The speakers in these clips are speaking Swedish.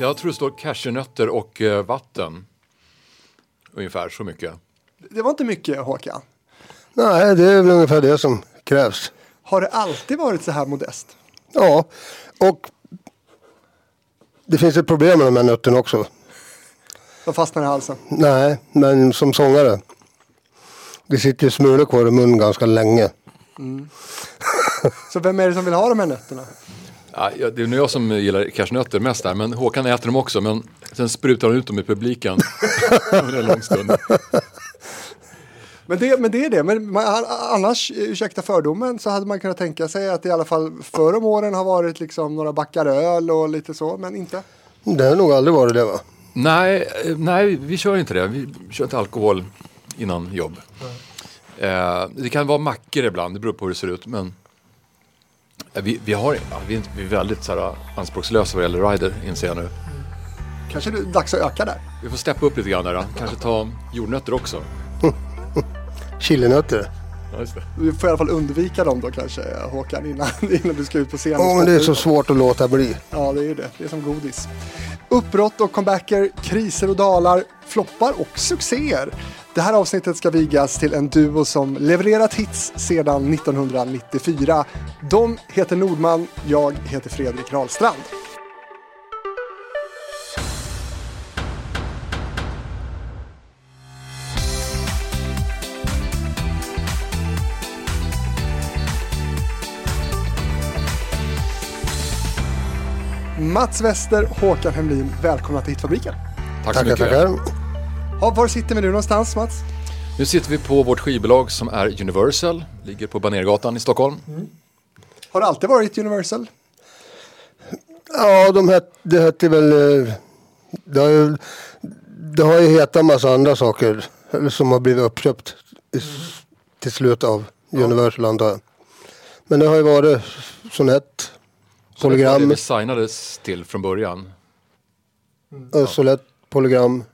Jag tror det står cashewnötter och eh, vatten. Ungefär så mycket. Det var inte mycket Håkan. Nej, det är väl ungefär det som krävs. Har det alltid varit så här modest? Ja, och det finns ett problem med de här nötterna också. De fastnar i halsen. Nej, men som sångare. Det sitter ju smulor kvar i munnen ganska länge. Så vem är det som vill ha de här nötterna? Ja, det är nog jag som gillar cashewnötter mest där, men Håkan äter dem också. Men sen sprutar han ut dem i publiken under en lång stund. Men det, men det är det. Men man, annars, ursäkta fördomen, så hade man kunnat tänka sig att det i alla fall förr om åren har varit liksom några backar öl och lite så, men inte. Det har nog aldrig varit det va? Nej, eh, nej, vi kör inte det. Vi kör inte alkohol innan jobb. Eh, det kan vara mackor ibland, det beror på hur det ser ut. Men vi, vi, har, vi, är inte- vi är väldigt så här, anspråkslösa vad gäller rider, inser jag nu. Kanske det är dags att öka där. Vi får steppa upp lite grann där. då. Kanske ta jordnötter också. Chilinötter. Ja. Vi får i alla fall undvika dem då kanske, Håkan, innan, innan du ska ut på scen. Ja, men det är så svårt att låta bli. Ja, det är ju det. Det är som godis. Uppbrott och comebacker, kriser och dalar, floppar och succéer. Det här avsnittet ska vigas till en duo som levererat hits sedan 1994. De heter Nordman, jag heter Fredrik Rahlstrand. Mats Wester, Håkan Hemlin, välkomna till Hitfabriken. Tack så Tackar, mycket. tackar. Ja, var sitter vi nu någonstans, Mats? Nu sitter vi på vårt skivbolag som är Universal. Ligger på Banergatan i Stockholm. Har det alltid varit Universal? Ja, de het, det hette väl... eh, Det har ju, det har ju hetat massa andra saker som har blivit uppköpt i, till slut av Universal antar jag. Men det har ju varit Sonett, Så det var det Polygram, vi signades till från början. ja. Solett, Polygram.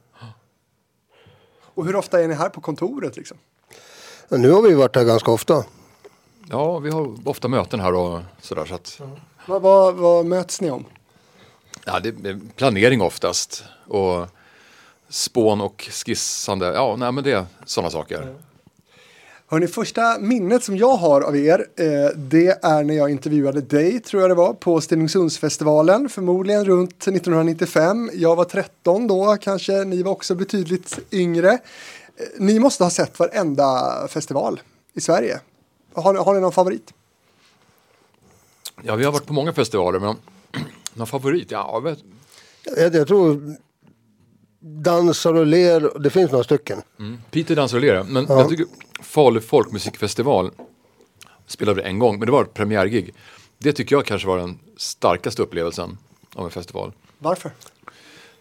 Och hur ofta är ni här på kontoret liksom? Ja, nu har vi varit här ganska ofta. Ja, vi har ofta möten här och sådär. Så att, Vad, vad, vad möts ni om? ja, det är planering oftast. Och spån och skissande. Ja, nej, men det är sådana saker. Hörni, första minnet som jag har av er, eh, det är när jag intervjuade dig, tror jag det var, på Stenungsundsfestivalen, förmodligen runt 1995. Jag var 13 då, kanske ni var också betydligt yngre. Eh, ni måste ha sett varenda festival i Sverige. Har, har ni någon favorit? Ja, vi har varit på många festivaler, men någon favorit? Ja, jag vet. Jag, jag tror Dansar och ler, det finns några stycken. Peter dansar och ler. Men jag tycker Falu folkmusikfestival spelade vi en gång, men det var ett premiärgig. Det tycker jag kanske var den starkaste upplevelsen av en festival. Varför?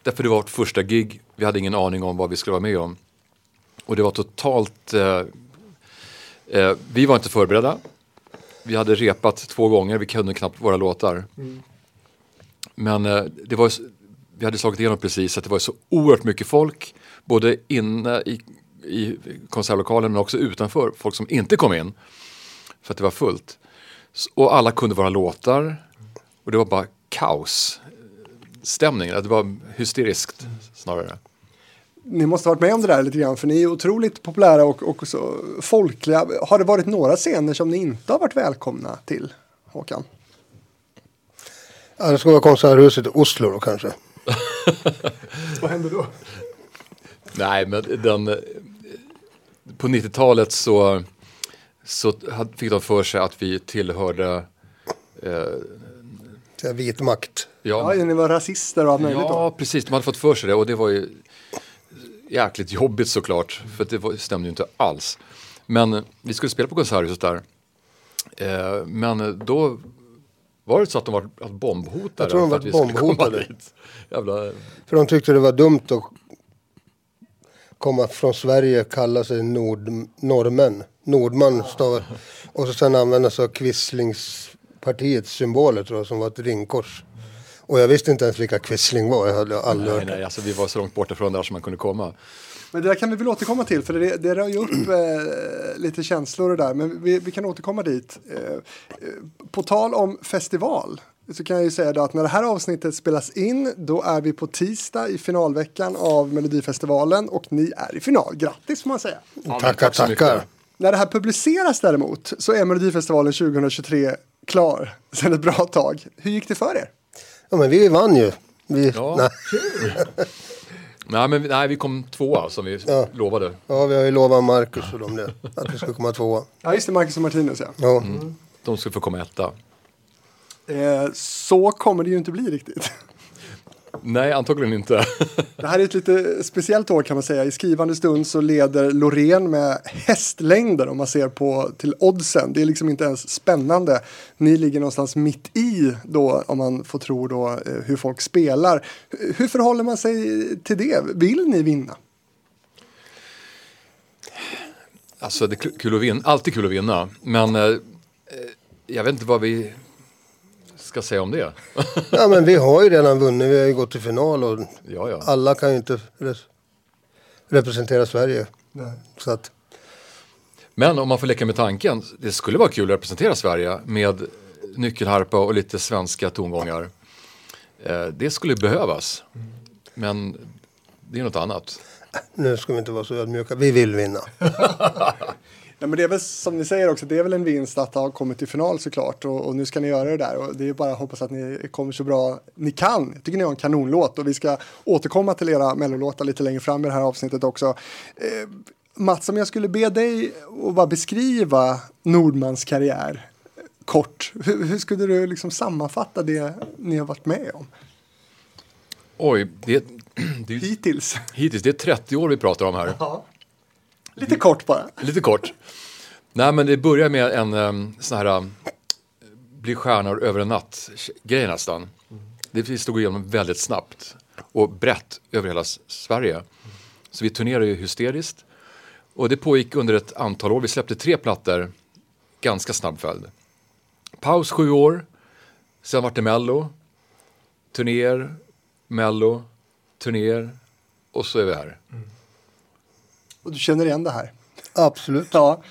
Därför det var vårt första gig, vi hade ingen aning om vad vi skulle vara med om. Och det var totalt, eh, eh, vi var inte förberedda. Vi hade repat två gånger, vi kunde knappt våra låtar. Men eh, det var, vi hade slagit igenom precis att det var så oerhört mycket folk, både inne i, i konsertlokalen men också utanför, folk som inte kom in. För att det var fullt. Och alla kunde våra låtar. Och det var bara kaos stämningen, att det var hysteriskt snarare. Ni måste ha varit med om det där lite grann, för ni är otroligt populära och, och så folkliga. Har det varit några scener som ni inte har varit välkomna till, Håkan? Ja, det ska vara Konserthuset i Oslo då kanske. Vad händer då? Nej, men den, på 90-talet så, så hade- fick de för sig att vi tillhörde eh, här, vit makt. Ja, ja, ni var rasister och allt möjligt ja, då? precis, de hade fått för sig det och det var ju jäkligt jobbigt såklart, för det var, stämde ju inte alls. Men vi skulle spela på Konserthuset där. Eh, men då var det så att de var bombhotade Jag tror de var bombhotade. Jävla, För de tyckte det var dumt att komma från Sverige och kalla sig nord, norrmän. Nordman stavar. Och så sen använda sig av Quislingspartiets symboler tror jag som var ett ringkors. Och jag visste inte ens vilka Quisling var. Jag hade aldrig nej, hört. nej, alltså vi var så långt borta från där som man kunde komma. Men det där kan vi väl återkomma till, för det, det rör ju upp eh, lite känslor och det där. Men vi, vi kan återkomma dit. Eh, på tal om festival, så kan jag ju säga då att när det här avsnittet spelas in då är vi på tisdag i finalveckan av Melodifestivalen och ni är i final. Grattis får man säga. Ja, tackar. När det här publiceras däremot så är Melodifestivalen 2023 klar sedan ett bra tag. Hur gick det för er? Ja, men vi vann ju. Vi, Ja. Nej, men, nej, vi kom tvåa som vi Ja. lovade. ja, vi har ju lovat Marcus och dem det. Att vi ska komma tvåa. Ja, just det, Marcus och Martinus ja. Ja. De skulle få komma etta. Eh, så kommer det ju inte bli riktigt. Nej, antagligen inte. Det här är ett lite speciellt år kan man säga. I skrivande stund så leder Loreen med hästlängder om man ser på till oddsen. Det är liksom inte ens spännande. Ni ligger någonstans mitt i då om man får tro då eh, hur folk spelar. Hur förhåller man sig till det? Vill ni vinna? Alltså, det är kul- kul att vinna. Alltid kul att vinna. Men eh, eh, jag vet inte vad vi ska säga om det. ja, men vi har ju redan vunnit. Vi har ju gått till final och ja, ja. alla kan ju inte res- representera Sverige. Så att, Men om man får leka med tanken, det skulle vara kul att representera Sverige med nyckelharpa och lite svenska tongångar. Eh, det skulle behövas. Men det är något annat. nu ska vi inte vara så ödmjuka. Vi vill vinna. Ja, men det är väl som ni säger också, det är väl en vinst att ha kommit till final såklart och, och nu ska ni göra det där och det är bara att hoppas att ni kommer så bra ni kan. Jag tycker ni har en kanonlåt och vi ska återkomma till era mellolåtar lite längre fram i det här avsnittet också. Eh, Mats, om jag skulle be dig att bara beskriva Nordmans karriär kort, hur, hur skulle du liksom sammanfatta det ni har varit med om Oj, det, det är, hittills? hittills det är 30 år vi pratar om här. Ja. Lite kort bara. Lite kort. Nej, men det börjar med en um, sån här um, bli stjärnor över en natt-grej nästan. Det slog igenom väldigt snabbt och brett över hela Sverige. Så vi turnerade ju hysteriskt. Och det pågick under ett antal år. Vi släppte tre plattor, ganska snabb följd. Paus sju år, sen vart det Mello, turnéer, Mello, turnéer och så är vi här. Och du känner igen det här? Absolut. Ja.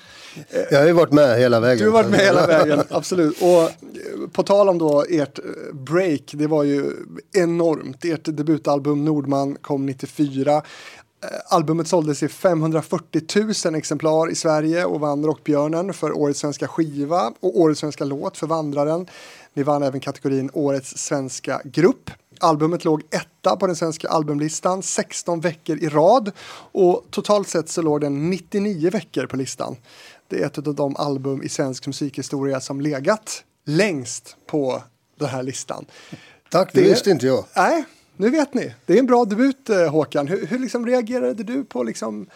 Jag har ju varit med hela vägen. Du har varit med hela vägen, absolut. Och eh, på tal om då ert eh, break, det var ju enormt. Ert debutalbum Nordman kom 94. Eh, Albumet såldes i 540 000 exemplar i Sverige och vann Rockbjörnen för Årets svenska skiva och Årets svenska låt för Vandraren. Ni vann även kategorin Årets svenska grupp. Albumet låg etta på den svenska albumlistan 16 veckor i rad och totalt sett så låg den 99 veckor på listan. Det är ett av de album i svensk musikhistoria som legat längst på den här listan. Tack, det Det- visste inte jag. Nej, nu vet ni. Det är en bra debut eh, Håkan. Hur, hur liksom reagerade du på liksom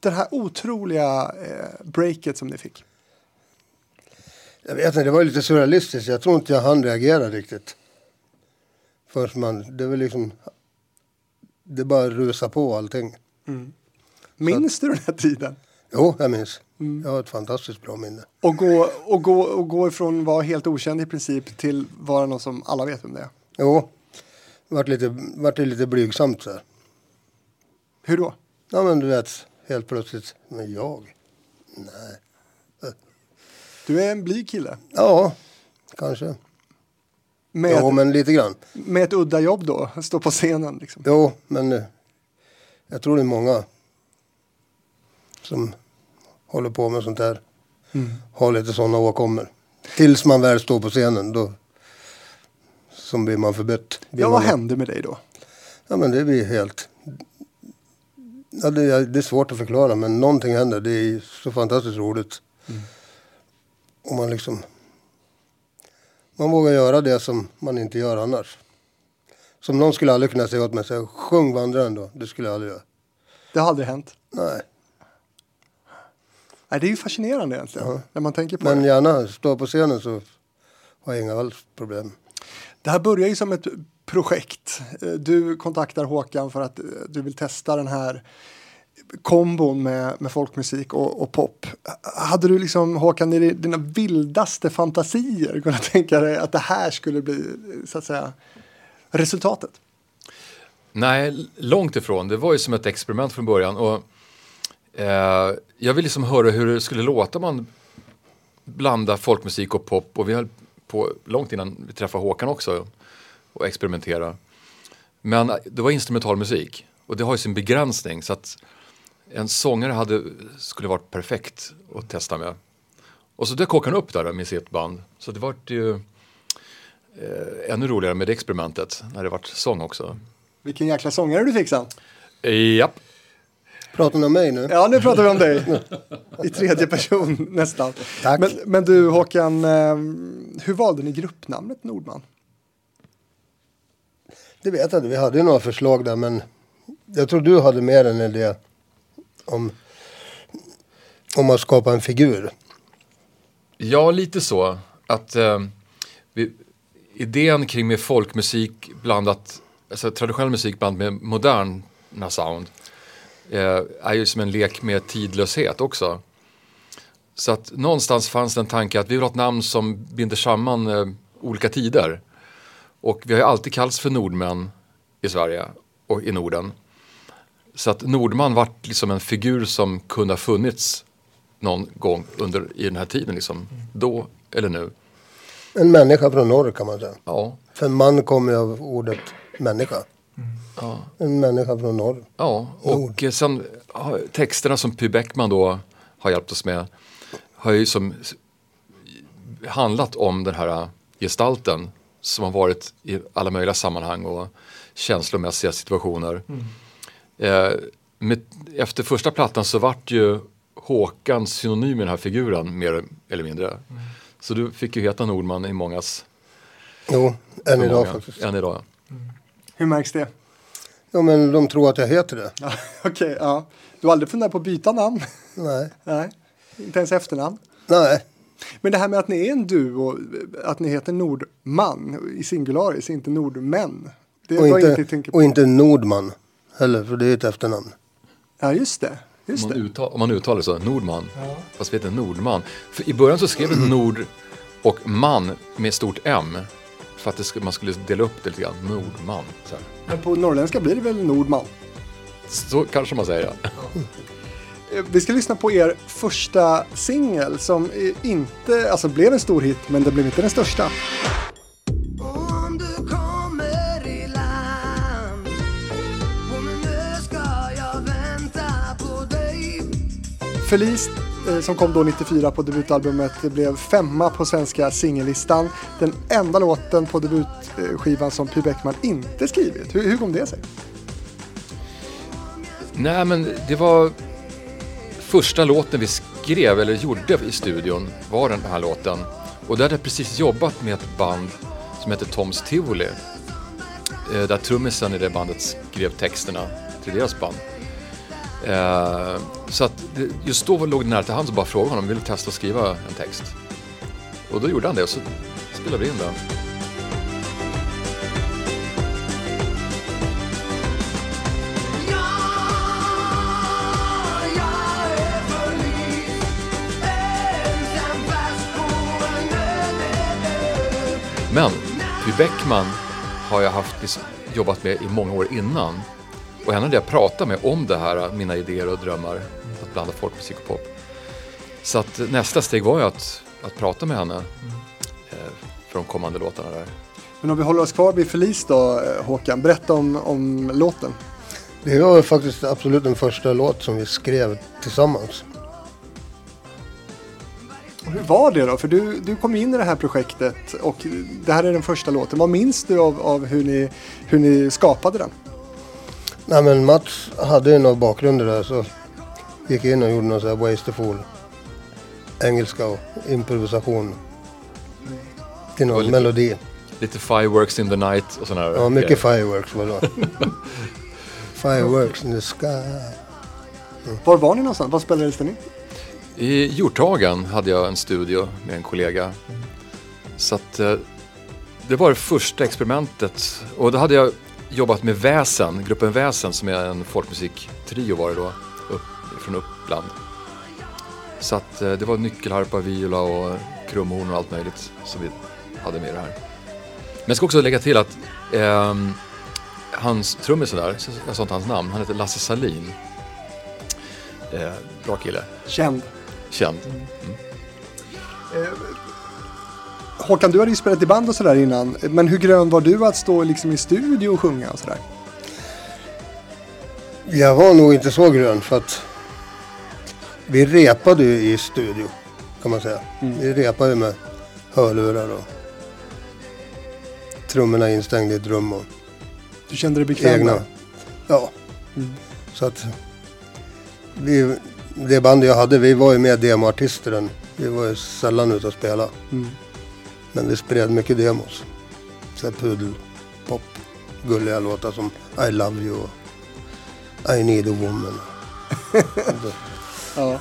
det här otroliga eh, breaket som ni fick? Jag vet inte, det var lite surrealistiskt. Jag tror inte jag hann reagera riktigt. Först man, det var liksom... Det bara rusa på allting. Minns du den här tiden? Jo, jag minns. Jag har ett fantastiskt bra minne. Och gå, och gå, och gå ifrån vara helt okänd i princip till vara någon som alla vet vem det är. Jo, vart lite, vart det lite blygsamt så här. Hur då? Ja men du vet, helt plötsligt, men jag? Nej. Du är en blyg kille. Ja, kanske. Med, Jo, men lite grann. med ett udda jobb då, stå på scenen. Liksom. Jo, men eh, jag tror det är många som håller på med sånt här. Har lite sådana åkommor. Tills man väl står på scenen, då som blir man förbött. Blir Ja, vad man- hände med dig då? Ja, men det blir helt... Ja, det, är- det är svårt att förklara, men någonting händer. Det är så fantastiskt roligt. Och man liksom... Man vågar göra det som man inte gör annars. Som någon skulle aldrig kunna säga åt mig, sjung vandraren då. Det skulle jag aldrig göra. Det har aldrig hänt. Nej, Nej, det är ju fascinerande egentligen. När man tänker på men det. gärna stå på scenen så har jag inga alls problem. Det här börjar ju som ett projekt. Du kontaktar Håkan för att du vill testa den här kombon med, med folkmusik och, och pop. Hade du liksom, Håkan, i dina vildaste fantasier kunnat tänka dig att det här skulle bli, så att säga, resultatet? Nej, långt ifrån. Det var ju som ett experiment från början. Och, eh, jag vill liksom höra hur det skulle låta om man blandar folkmusik och pop. Och vi höll på långt innan vi träffade Håkan också och experimentera. Men det var instrumental musik och det har ju sin begränsning så att en sångare hade, skulle varit perfekt att testa med. Och så dök Håkan upp där med sitt band. Så det var ju eh, ännu roligare med det experimentet när det vart sång också. Vilken jäkla sångare du fick sen. Japp. Pratar ni om mig nu? Ja, nu pratar vi om dig. I tredje person nästan. Tack. Men, men du Håkan, eh, hur valde ni gruppnamnet Nordman? Det vet jag inte. Vi hade ju några förslag där men jag tror du hade mer en idé om, om att skapa en figur. Ja, lite så. Att eh, vi, idén kring med folkmusik blandat, alltså traditionell musik blandat med moderna sound eh, är ju som en lek med tidlöshet också. Så att någonstans fanns det en tanke att vi vill ha ett namn som binder samman eh, olika tider. Och vi har ju alltid kallats för nordmän i Sverige och i Norden. Så att Nordman vart liksom en figur som kunde ha funnits någon gång under, i den här tiden. Liksom. Då eller nu. En människa från norr kan man säga. Ja, För man kommer ju av ordet människa. ja, En människa från norr. ja. och eh, sen texterna som Py Bäckman då har hjälpt oss med har ju som handlat om den här gestalten som har varit i alla möjliga sammanhang och känslomässiga situationer. Eh, med, efter första plattan så vart ju Håkan synonym med den här figuren mer eller mindre. Så du fick ju heta Nordman i mångas Jo, än idag många. faktiskt. Än idag. Hur märks det? Ja men de tror att jag heter det. Ja, Okej, ja. Du har aldrig funderat på att byta namn? Nej. Nej, inte ens efternamn. Nej. Men det här med att ni är en duo, att ni heter Nordman i singularis, inte Nordmän. Det Och var inget inte, jag tänkte på. och inte Nordman heller för det är ett efternamn. Ja, just det. Just Om man, det. uttal, om man uttalar det så, Nordman. Fast vi heter Nordman. För I början så skrev vi Nord och man med stort M. För att det skulle, man skulle dela upp det lite grann. Nordman. Så, här. Men på norrländska blir det väl Nordman? så kanske man säger. Ja. Eh, Vi ska lyssna på er första singel som eh, inte, alltså blev en stor hit, men det blev inte den största. Felice, eh, som kom då 94 på debutalbumet, det blev femma på svenska singellistan. Den enda låten på debutskivan som Py Bäckman inte skrivit. Hur, hur kom det sig? Nej men det var första låten vi skrev eller gjorde i studion var den här låten. Och där hade jag precis jobbat med ett band som heter Toms Tivoli. Eh, där trummisen i det bandet skrev texterna till deras band. Eh, så att just då låg det nära till hands att bara fråga honom, vill du testa att skriva en text? Och då gjorde han det och så spelade vi in den. Men Py Bäckman har jag haft, liksom jobbat med i många år innan. Och henne hade jag pratat med om det här, mina idéer och drömmar. Att blanda folkmusik och pop. Så att nästa steg var ju att, att prata med henne. Eh, för de kommande låtarna där. Men om vi håller oss kvar vid Felice då, eh, Håkan. Berätta om, om låten. Det var faktiskt absolut den första låt som vi skrev tillsammans. Hur var det då? För du, du kom in i det här projektet och det här är den första låten. Vad minns du av, av hur, ni, hur ni skapade den? Nej men Mats hade ju några bakgrunder där så gick in och gjorde någon sån här wasteful engelska och improvisation till någon lite- melodi. Lite Fireworks in the night och sådana Ja, mycket fireworks var det. fireworks in the sky. Var var ni någonstans? Var spelades den in? I Hjorthagen hade jag en studio med en kollega. Så att eh, det var det första experimentet. Och då hade jag jobbat med Väsen, gruppen Väsen som är en folkmusiktrio var det då, upp, från Uppland. Så att eh, det var nyckelharpa, viola och krumhorn och allt möjligt som vi hade med i det här. Men jag ska också lägga till att ehm, hans trummisen där, jag sa inte hans namn, han heter Lasse Salin. Eh, bra kille, Känd. känd. Håkan, du hade ju spelat i band och sådär innan. Men hur grön var du att stå liksom i studio och sjunga och sådär? Jag var nog inte så grön för att vi repade ju i studio kan man säga. Vi repade ju med hörlurar och trummorna instängda i ett rum och Du kände dig bekväm egna. där? Ja. Så att vi, det band jag hade, vi var ju mer demoartister än, vi var ju sällan ute och spela. Mm. Men vi spred mycket demos. Så här pudelpop, gulliga låtar som I Love You och I Need a Woman. Ja.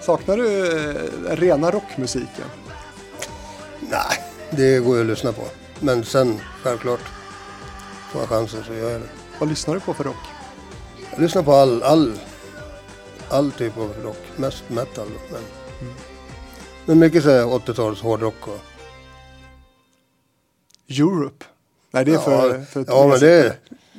Saknar du eh, rena rockmusiken? Nej, det går ju att lyssna på. Men sen, självklart, får jag chansen så gör jag det. Vad lyssnar du på för rock? Jag lyssnar på all, all, all typ av rock. Mest metal. Men, men mycket så här 80-tals hårdrock och... Europe? Nej, det är för... ja, för ja, men det är...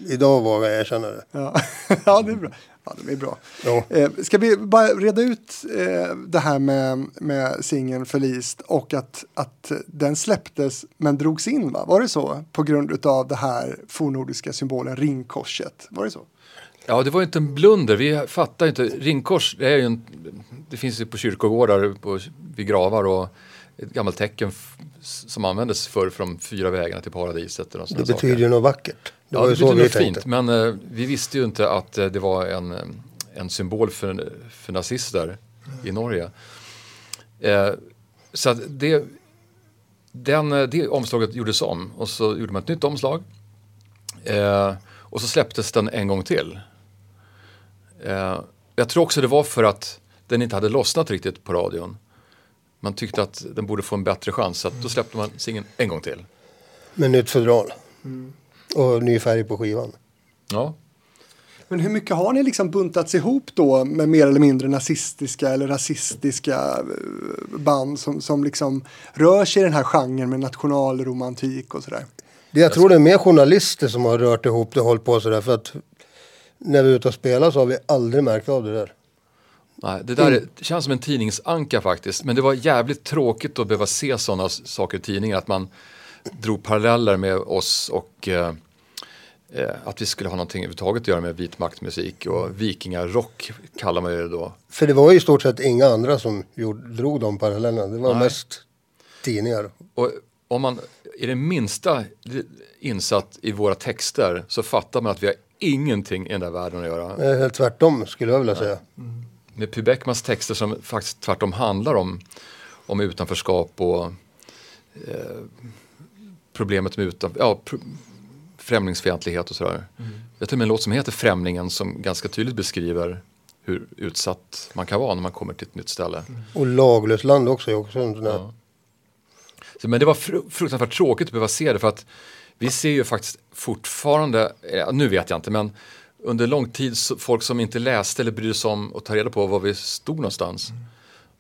Idag vågar jag erkänna det. Ja. ja, det är bra. Ja, de är bra. Ja. Eh, ska vi bara reda ut eh, det här med, med singeln Förlist och att, att den släpptes men drogs in, va? Var det så? På grund av det här fornordiska symbolen ringkorset. Var det så? Ja, det var ju inte en blunder. Vi fattar inte. Ringkors, det, är ju en, det finns ju på kyrkogårdar, på, vid gravar och ett gammalt tecken som användes förr för de fyra vägarna till paradiset. Och Det betyder ju något vackert. Det ja, var det betyder något fint. Men eh, vi visste ju inte att eh, det var en, eh, en symbol för, för nazister i Norge. Eh, så det, den, eh, det omslaget gjordes om och så gjorde man ett nytt omslag. Eh, och så släpptes den en gång till. Jag tror också det var för att den inte hade lossnat riktigt på radion. Man tyckte att den borde få en bättre chans så att då släppte man singeln en gång till. Med nytt fodral. Och ny färg på skivan. Ja, Men hur mycket har ni liksom buntats ihop då med mer eller mindre nazistiska eller rasistiska eh, band som, som liksom rör sig i den här genren med nationalromantik och sådär? Det, jag tror det är mer journalister som har rört ihop det och hållit på sådär. För att när vi är ute och spelar så har vi aldrig märkt av det där. Nej, det där är, det känns som en tidningsanka faktiskt. Men det var jävligt tråkigt att behöva se sådana saker i tidningen. Att man drog paralleller med oss och eh, eh, att vi skulle ha någonting överhuvudtaget att göra med vit maktmusik och vikingarock kallar man det då. För det var ju i stort sett inga andra som gjorde, drog de parallellerna. Det var Nej. mest tidningar. Och om man är det minsta insatt i våra texter så fattar man att vi har ingenting i den där världen att göra. Eh, Helt tvärtom skulle jag vilja säga. Med Py Beckmans texter som faktiskt tvärtom handlar om, om utanförskap och eh, problemet med utan, ja, pr- främlingsfientlighet och sådär. Jag har till och med en låt som heter Främlingen som ganska tydligt beskriver hur utsatt man kan vara när man kommer till ett nytt ställe. Och laglöst land också också en sån där. Ja. Så, men det var fru- fruktansvärt tråkigt att behöva se det för att vi ser ju faktiskt fortfarande, eh, nu vet jag inte, men under lång tid folk som inte läste eller brydde sig om att ta reda på var vi stod någonstans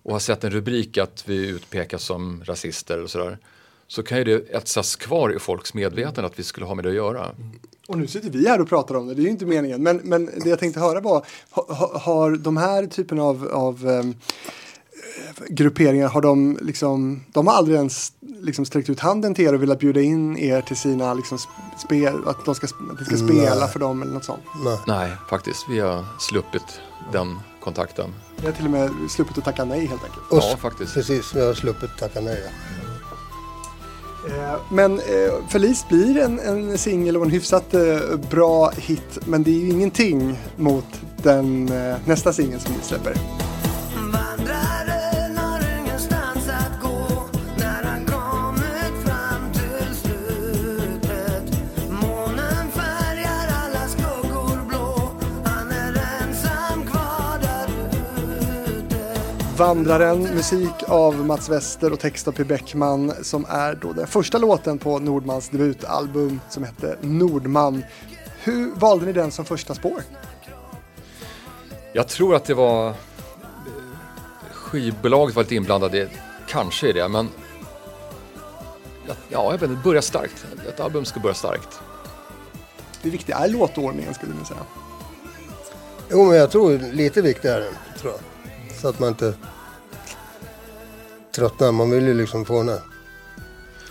och har sett en rubrik att vi utpekas som rasister och sådär. Så kan ju det etsas kvar i folks medvetande att vi skulle ha med det att göra. Och nu sitter vi här och pratar om det, det är ju inte meningen. Men, men det jag tänkte höra var, ha, ha, har de här typen av, av ehm, eh, grupperingar, har de liksom, de har aldrig ens liksom sträckt ut handen till er och velat bjuda in er till sina liksom sp- spel, att de ska, att ni ska spela för dem eller något sånt. Nej. Nej, faktiskt, vi har sluppit den kontakten. Ni har till och med sluppit att tacka nej helt enkelt. Och Ja, faktiskt. Precis, vi har sluppit tacka nej. ja. Eh, Men eh, Felice blir en, en singel och en hyfsat eh, bra hit. Men det är ju ingenting mot den eh, nästa singel som ni släpper. Vandraren, musik av Mats Wester och text av P. Bäckman som är då den första låten på Nordmans debutalbum som hette Nordman. Hur valde ni den som första spår? Jag tror att det var eh, skivbolaget var lite inblandade, kanske i det, men ja, ja, jag vet inte, börja starkt. Ett album ska börja starkt. Det viktiga är låtordningen skulle ni säga. Jo, men jag tror lite viktigare, tror jag. Så att man inte tröttnar. Man vill ju liksom få den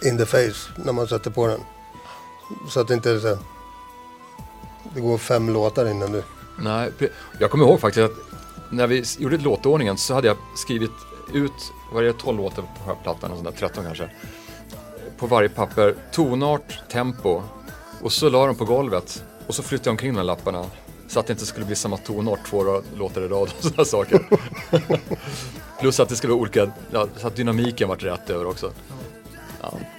in the face när man sätter på den. Så att det inte är så här, det går fem låtar innan du... Nej, jag kommer ihåg faktiskt att när vi gjorde låtordningen så hade jag skrivit ut, vad är det, 12 låtar på alltså den här plattan, och 13 kanske. På varje papper, tonart, tempo. Och så la de på golvet och så flyttade jag omkring de här lapparna. Så att det inte skulle bli samma tonart två låtar i rad och sådana saker. Plus att det skulle vara olika, ja, så att dynamiken vart rätt över också.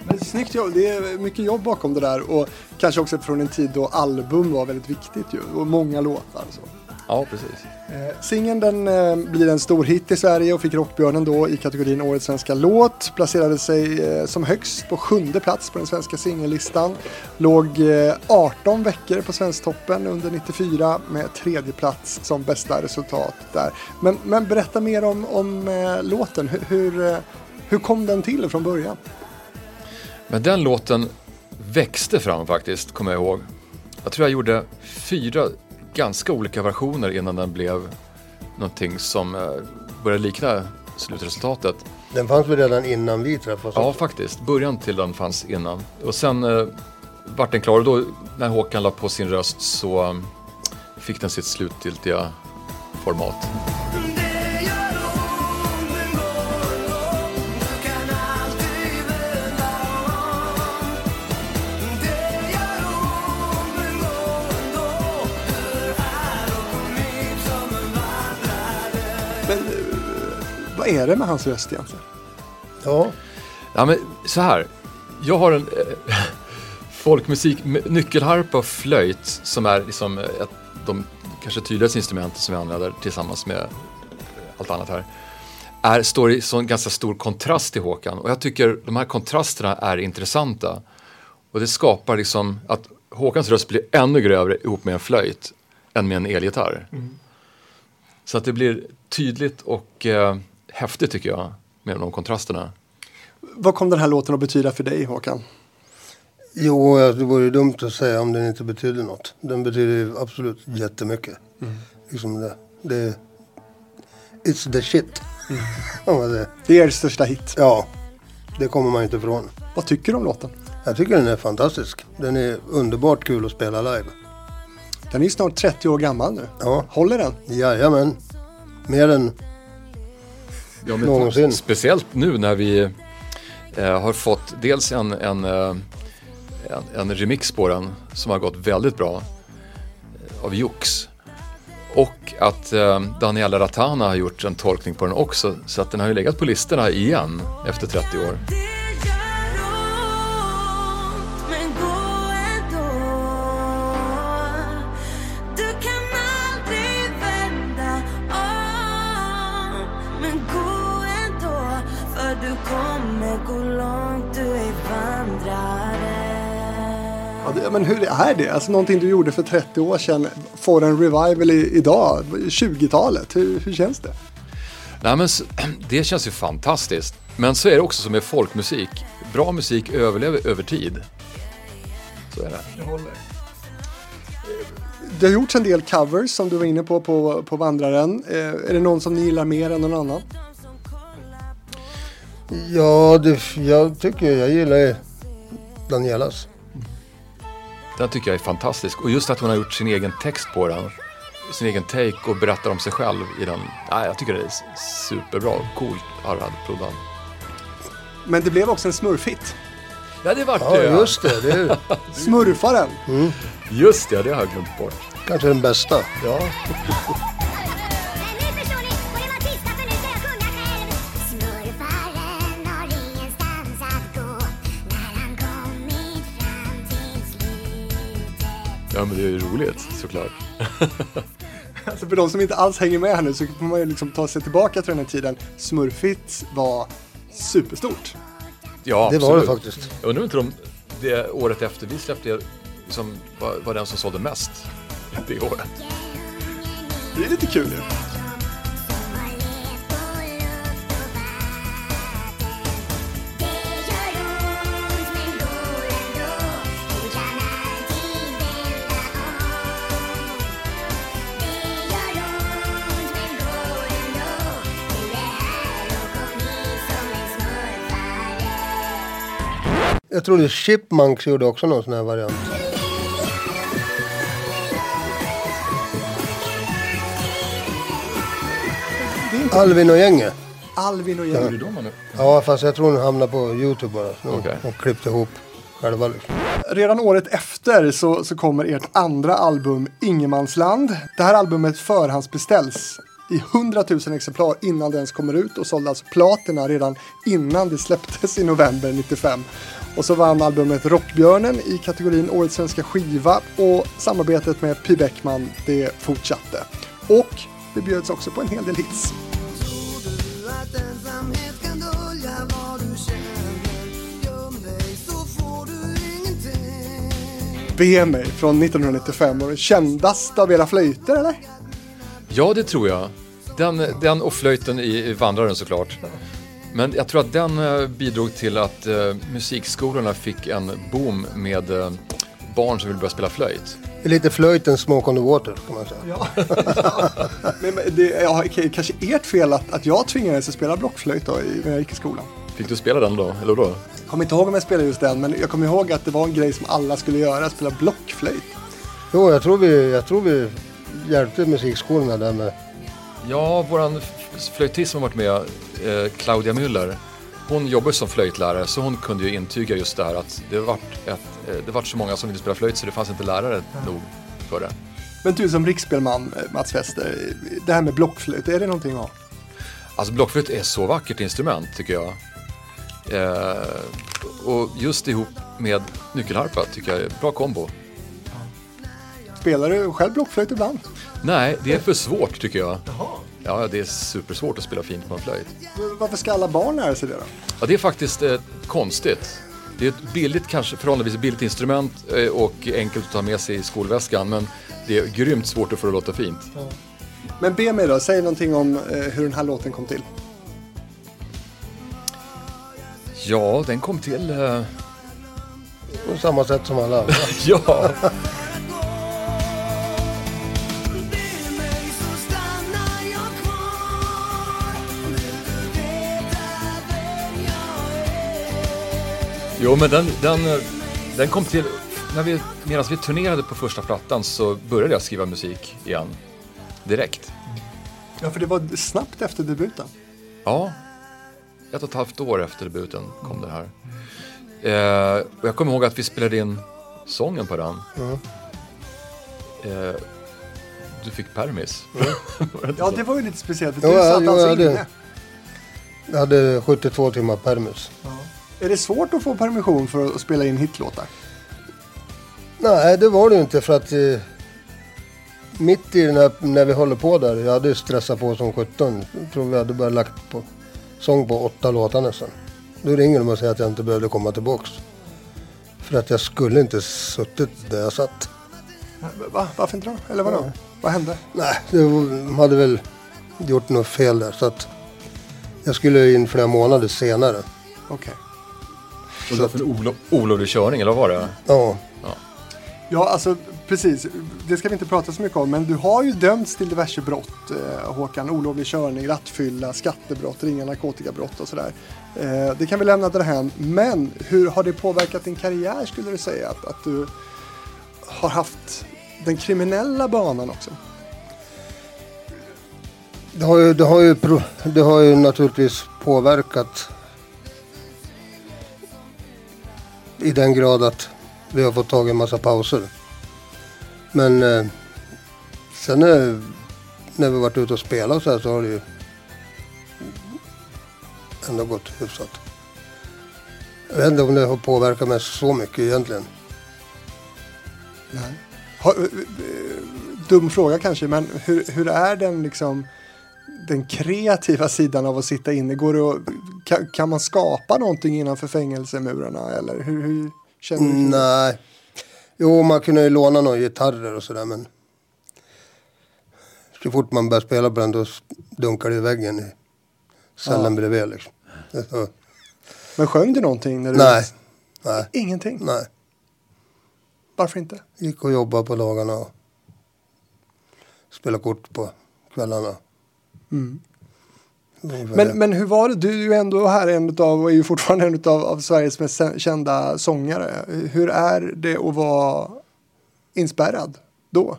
Men snyggt jobb, det är mycket jobb bakom det där och kanske också från en tid då album var väldigt viktigt ju och många låtar. och Så. Ja, precis. Eh, Singeln den eh, blir en stor hit i Sverige och fick Rockbjörnen då i kategorin Årets svenska låt. Placerade sig eh, som högst på sjunde plats på den svenska singellistan. Låg eh, 18 veckor på Svensktoppen under 94 med tredje plats som bästa resultat där. Men, men berätta mer om, om eh, låten. Hur, hur, eh, hur kom den till från början? Men den låten växte fram faktiskt, kommer jag ihåg. Jag tror jag gjorde fyra ganska olika versioner innan den blev någonting som eh, började likna slutresultatet. Den fanns väl redan innan vi träffades? Ja, faktiskt. Början till den fanns innan. Och sen eh, vart den klar och då när Håkan la på sin röst så eh, fick den sitt slutgiltiga format. Är det med hans röst egentligen? ja. Ja, men så här. Jag har en eh, folkmusik, nyckelharpa och flöjt som är liksom eh, ett, de kanske tydligaste instrumenten som vi använder tillsammans med eh, allt annat här. Är, står i sån ganska stor kontrast till Håkan och jag tycker de här kontrasterna är intressanta. Och det skapar liksom att Håkans röst blir ännu grövre ihop med en flöjt än med en elgitarr. Så att det blir tydligt och eh, häftigt tycker jag med de kontrasterna. Vad kom den här låten att betyda för dig Håkan? Jo, ja, det vore ju dumt att säga om den inte betyder något. Den betyder ju absolut jättemycket. Liksom det, det, it's the shit. Man säger. Det är er största hit. ja, det kommer man inte ifrån. Vad tycker du om låten? Jag tycker den är fantastisk. Den är underbart kul att spela live. Den är snart 30 år gammal nu. Ja. Håller den? Jajamän. Mer än... Ja, Någonsin. Speciellt nu när vi eh, har fått dels en, en, eh, en, en remix på den som har gått väldigt bra eh, av Jux. Och att eh, Daniela Ratana har gjort en tolkning på den också. Så att den har ju legat på listorna igen efter 30 år. Ja, men hur är det? Alltså någonting du gjorde för 30 år sedan får en revival i, idag, 20-talet. Hur, hur känns det? Nej, men det känns ju fantastiskt. Men så är det också som med folkmusik. Bra musik överlever över tid. Så är det. Det har gjorts en del covers som du var inne på på, på Vandraren. Eh, är det någon som ni gillar mer än någon annan? Ja, det, jag tycker jag gillar Danielas. Den tycker jag är fantastisk. Och just att hon har gjort sin egen text på den. Sin egen take och berättar om sig själv i den. Nej, jag tycker det är superbra. Coolt Arad Proddan. Men det blev också en smurfhit. Ja, det vart Ja, det. just det. Det är Smurfaren. Just det, det har jag glömt bort. kanske den bästa. Ja. Ja, men det är ju roligt såklart. Alltså för de som inte alls hänger med här nu så får man ju liksom ta sig tillbaka till den här tiden. Smurfhits var superstort. Ja, Det var det absolut. faktiskt. Jag undrar inte om det året efter vi släppte liksom, var, var den som sålde mest det året. Det är lite kul ju. Jag tror det Chipmunks gjorde också någon sån här variant. Alvin och gänget. Alvin och gänget. nu? Ja, fast jag tror den hamnade på Youtube bara. Så Okej. De klippte ihop själva liksom. Redan året efter så, så kommer ert andra album Ingenmansland. Det här albumet förhandsbeställs i 100 000 exemplar innan det ens kommer ut och sålde alltså platina redan innan det släpptes i november 95. Och så vann albumet Rockbjörnen i kategorin Årets svenska skiva och samarbetet med Pi Bäckman det fortsatte. Och det bjöds också på en hel del hits. Be mig från 1995 och den kändaste av era flöjter eller? Ja, det tror jag. Den, den och flöjten i Vandraren såklart. Men jag tror att den eh, bidrog till att eh, musikskolorna fick en boom med eh, barn som vill börja spela flöjt. Det är lite flöjten Smoke on the Water kan man säga. Men, men det är ja, kanske ert fel att, att jag tvingades att spela blockflöjt då i, när jag gick i skolan. Fick du spela den då? Eller då? Jag kommer inte ihåg om jag spelade just den, men jag kommer ihåg att det var en grej som alla skulle göra, spela blockflöjt. Jo, jag tror vi, jag tror vi hjälpte musikskolorna där med. Ja, våran flöjtist som har varit med, eh, Claudia Müller, hon jobbar som flöjtlärare så hon kunde ju intyga just det här att det vart, ett, eh, det vart så många som ville spela flöjt så det fanns inte lärare nog för det. Men du som riksspelman, eh, Mats Wester, det här med blockflöjt, är det någonting att ha? Alltså blockflöjt är så vackert instrument tycker jag. Eh, och just ihop med nyckelharpa tycker jag är bra kombo. Spelar du själv blockflöjt ibland? Nej, det är för svårt tycker jag. Ja, det är supersvårt att spela fint på en flöjt. Varför ska alla barn lära sig det då? Ja, det är faktiskt eh, konstigt. Det är ett billigt, kanske förhållandevis billigt instrument eh, och enkelt att ta med sig i skolväskan men det är grymt svårt att få det att låta fint. Men be mig då, säg någonting om eh, hur den här låten kom till. Ja, den kom till... Eh, På samma sätt som alla andra. ja, jo men den, den, den kom till... När vi, medan vi turnerade på första plattan så började jag skriva musik igen. Direkt. Ja, för det var snabbt efter debuten. Ja, ett och ett halvt år efter debuten kom det här. Eh, och jag kommer ihåg att vi spelade in sången på den. Eh, du fick permis. Ja, det var ju lite speciellt, för du ja, satt jo, alltså ja, det- inne. Jag hade 72 timmar permis. Är det svårt att få permission för att spela in hitlåtar? Nej, det var det ju inte för att eh, mitt i den här, när vi håller på där, jag hade stressat på som 17. Jag tror vi hade bara lagt på sång på åtta låtar nästan. Då ringer de och säger att jag inte behövde komma tillbaks. För att jag skulle inte suttit där jag satt. Va? Varför inte då? Eller vadå? Vad hände? Nej, de hade väl gjort något fel där så att jag skulle in flera månader senare. Okej. Och det var för en olo- olovlig körning, eller vad var det? Ja, Ja, alltså precis. Det ska vi inte prata så mycket om, men du har ju dömts till diverse brott, eh, Håkan. Olovlig körning, rattfylla, skattebrott, ringa narkotikabrott och sådär. Eh, det kan vi lämna därhän. Men hur har det påverkat din karriär skulle du säga? Att, att du har haft den kriminella banan också? det har ju, det har ju, det har ju naturligtvis påverkat i den grad att vi har fått tag i en massa pauser. Men eh, sen eh, när vi varit ute och spelat så här så har det ju ändå gått hyfsat. Jag vet inte om det har påverkat mig så mycket egentligen. Nej. Har, eh, eh, dum fråga kanske, men hur, hur är den liksom den kreativa sidan av att sitta inne? Går det att, kan, kan man skapa någonting innanför fängelsemurarna eller hur, hur känner du? det? Nej. Jo, man kunde ju låna några gitarrer och sådär men så fort man börjar spela på den då dunkar det i väggen i cellen bredvid liksom. Så, Men sjöng du någonting? När du nej, nej, Ingenting? nej. Varför inte? Gick och jobbade på dagarna och spelade kort på kvällarna. Mm. Men, men hur var det? Du är ju ändå här en av, och är ju fortfarande en av, av Sveriges mest kända sångare. Hur är det att vara inspärrad då?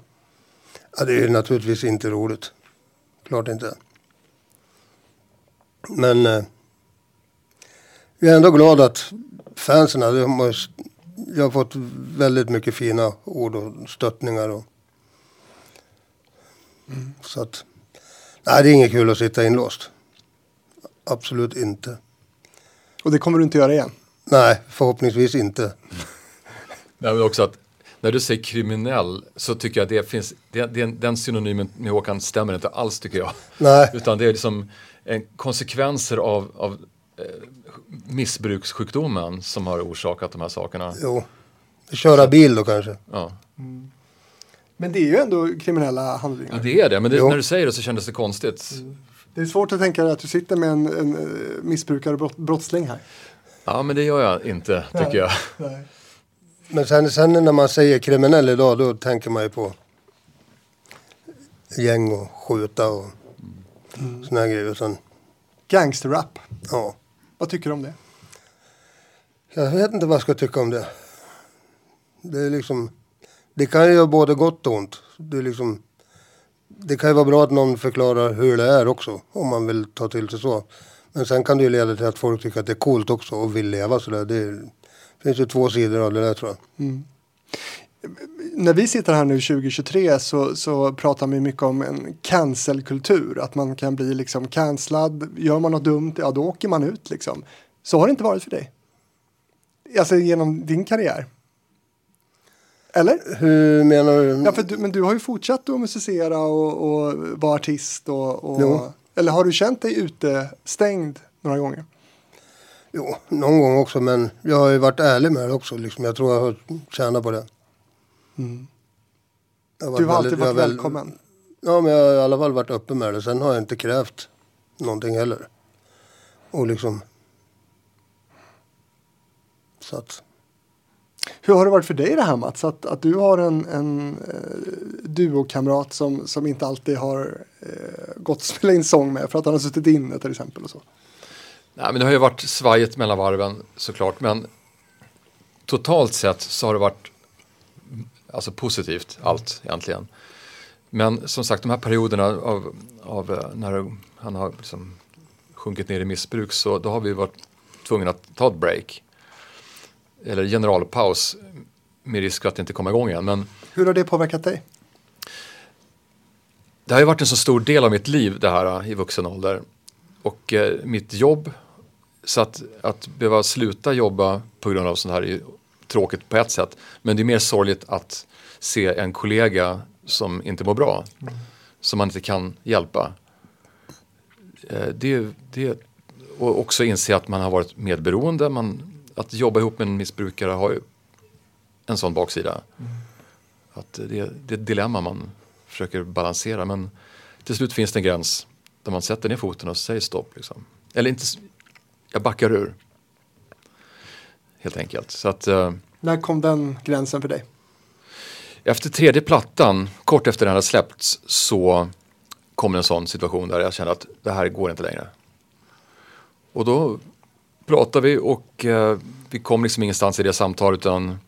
Ja, det är naturligtvis inte roligt. Klart inte. Men eh, jag är ändå glad att fansen, har, jag har fått väldigt mycket fina ord och stöttningar. Och, Så att, nej det är inget kul att sitta inlåst. Absolut inte. Och det kommer du inte göra igen? Nej, förhoppningsvis inte. Nej, men också att när du säger kriminell så tycker jag det finns, det, det, den synonymen med Håkan stämmer inte alls tycker jag. Nej, Utan det är liksom en konsekvenser av, av eh, missbrukssjukdomen som har orsakat de här sakerna. jo. Köra bil då kanske. Ja. Men det är ju ändå kriminella Ja, handlingar. det är det, men det, när du säger det så kändes det konstigt. Det är svårt att tänka dig att du sitter med en, en eh, missbrukare och brott, brottsling här. Ja, men det gör jag inte, tycker jag. Nej. Men sen, sen när man säger kriminell idag då tänker man ju på gäng och skjuta och Mm. såna här grejer. Sen, Gangsterrap. ja. Vad tycker du om det? Jag vet inte vad jag ska tycka om det. Det är liksom, det kan ju göra både gott och ont. Det, är liksom, det kan ju vara bra att någon förklarar hur det är också, om man vill ta till sig så. Men sen kan det ju leda till att folk tycker att det är coolt också och vill leva sådär. Det finns ju två sidor av det där tror jag. Mm. När vi sitter här nu 2023 så, så pratar vi mycket om en cancelkultur. Att man kan bli liksom cancellad. Gör man något dumt, ja då åker man ut liksom. Så har det inte varit för dig. Alltså genom din karriär. Eller? Hur menar du? Ja, för du, men du har ju fortsatt att musicera och, och vara artist. Och, och, eller har du känt dig utestängd några gånger? Jo, någon gång också men jag har ju varit ärlig med det också. Liksom. Jag tror jag har tjänat på det. Mm. Du har alltid väldigt- varit väl- välkommen. Ja, men jag har i alla fall varit öppen med det. Sen har jag inte krävt någonting heller. Och liksom... Så att... Hur har det varit för dig det här Mats? Att, att du har en, en eh, duokamrat som, som inte alltid har eh, gått att spela in sång med för att han har suttit inne till exempel. Och så. Nej, men det har ju varit svajet mellan varven såklart, men totalt sett så har det varit alltså positivt allt egentligen. Men som sagt, de här perioderna av, av eh, när han har liksom sjunkit ner i missbruk så då har vi varit tvungna att ta ett break. Eller generalpaus med risk att inte komma igång igen. Men Hur har det påverkat dig? det har ju varit en så stor del av mitt liv det här i vuxen ålder. Och eh, mitt jobb, så att, att behöva sluta jobba på grund av sånt här är tråkigt på ett sätt. Men det är mer sorgligt att se en kollega som inte mår bra. Som man inte kan hjälpa. Eh, det, det, och också inse att man har varit medberoende. Man, att jobba ihop med en missbrukare har ju en sån baksida. Att det, det är ett dilemma man försöker balansera. Men till slut finns det en gräns där man sätter ner foten och säger stopp. Liksom. Eller inte, jag backar ur. Helt enkelt. Så att eh, När kom den gränsen för dig? efter tredje plattan, kort efter den hade släppts, så kom en sån situation där jag kände att det här går inte längre. Och då pratade vi och eh, vi kom liksom ingenstans i det samtalet utan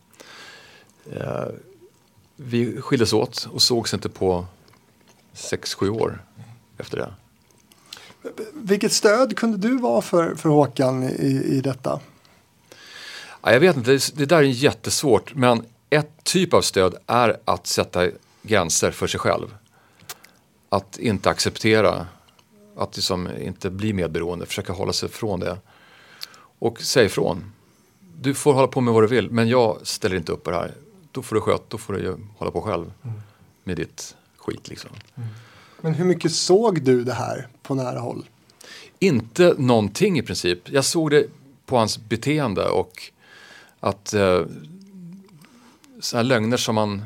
eh, vi skildes åt och sågs inte på sex sju år efter det. Vilket stöd kunde du vara för, för Håkan i, i detta? Ja, jag vet inte, det, det där är jättesvårt. Men ett typ av stöd är att sätta gränser för sig själv. Att inte acceptera, att liksom inte bli medberoende, försöka hålla sig från det. Och säga ifrån. Du får hålla på med vad du vill, men jag ställer inte upp på det här. Då får du sköta, då får du ju hålla på själv med ditt skit liksom. Men hur mycket såg du det här på nära håll? Inte någonting i princip. Jag såg det på hans beteende och att eh, sådana lögner som man...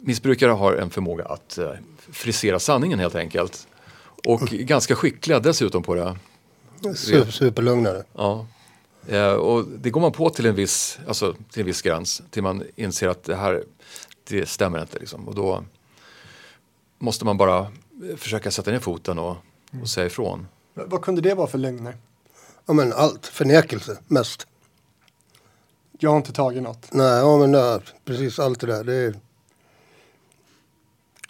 Missbrukare har en förmåga att eh, frisera sanningen helt enkelt. Och ganska skickliga dessutom på det. Super, superlugnare. Ja. Eh, och det går man på till en viss, alltså, till en viss gräns. Till man inser att det här, det stämmer inte. Liksom. Och då måste man bara försöka sätta ner foten och och säga ifrån. Vad kunde det vara för lögner? Ja men allt, förnekelse mest. Jag har inte tagit något. Nej, ja men ja, precis allt det där. Det är...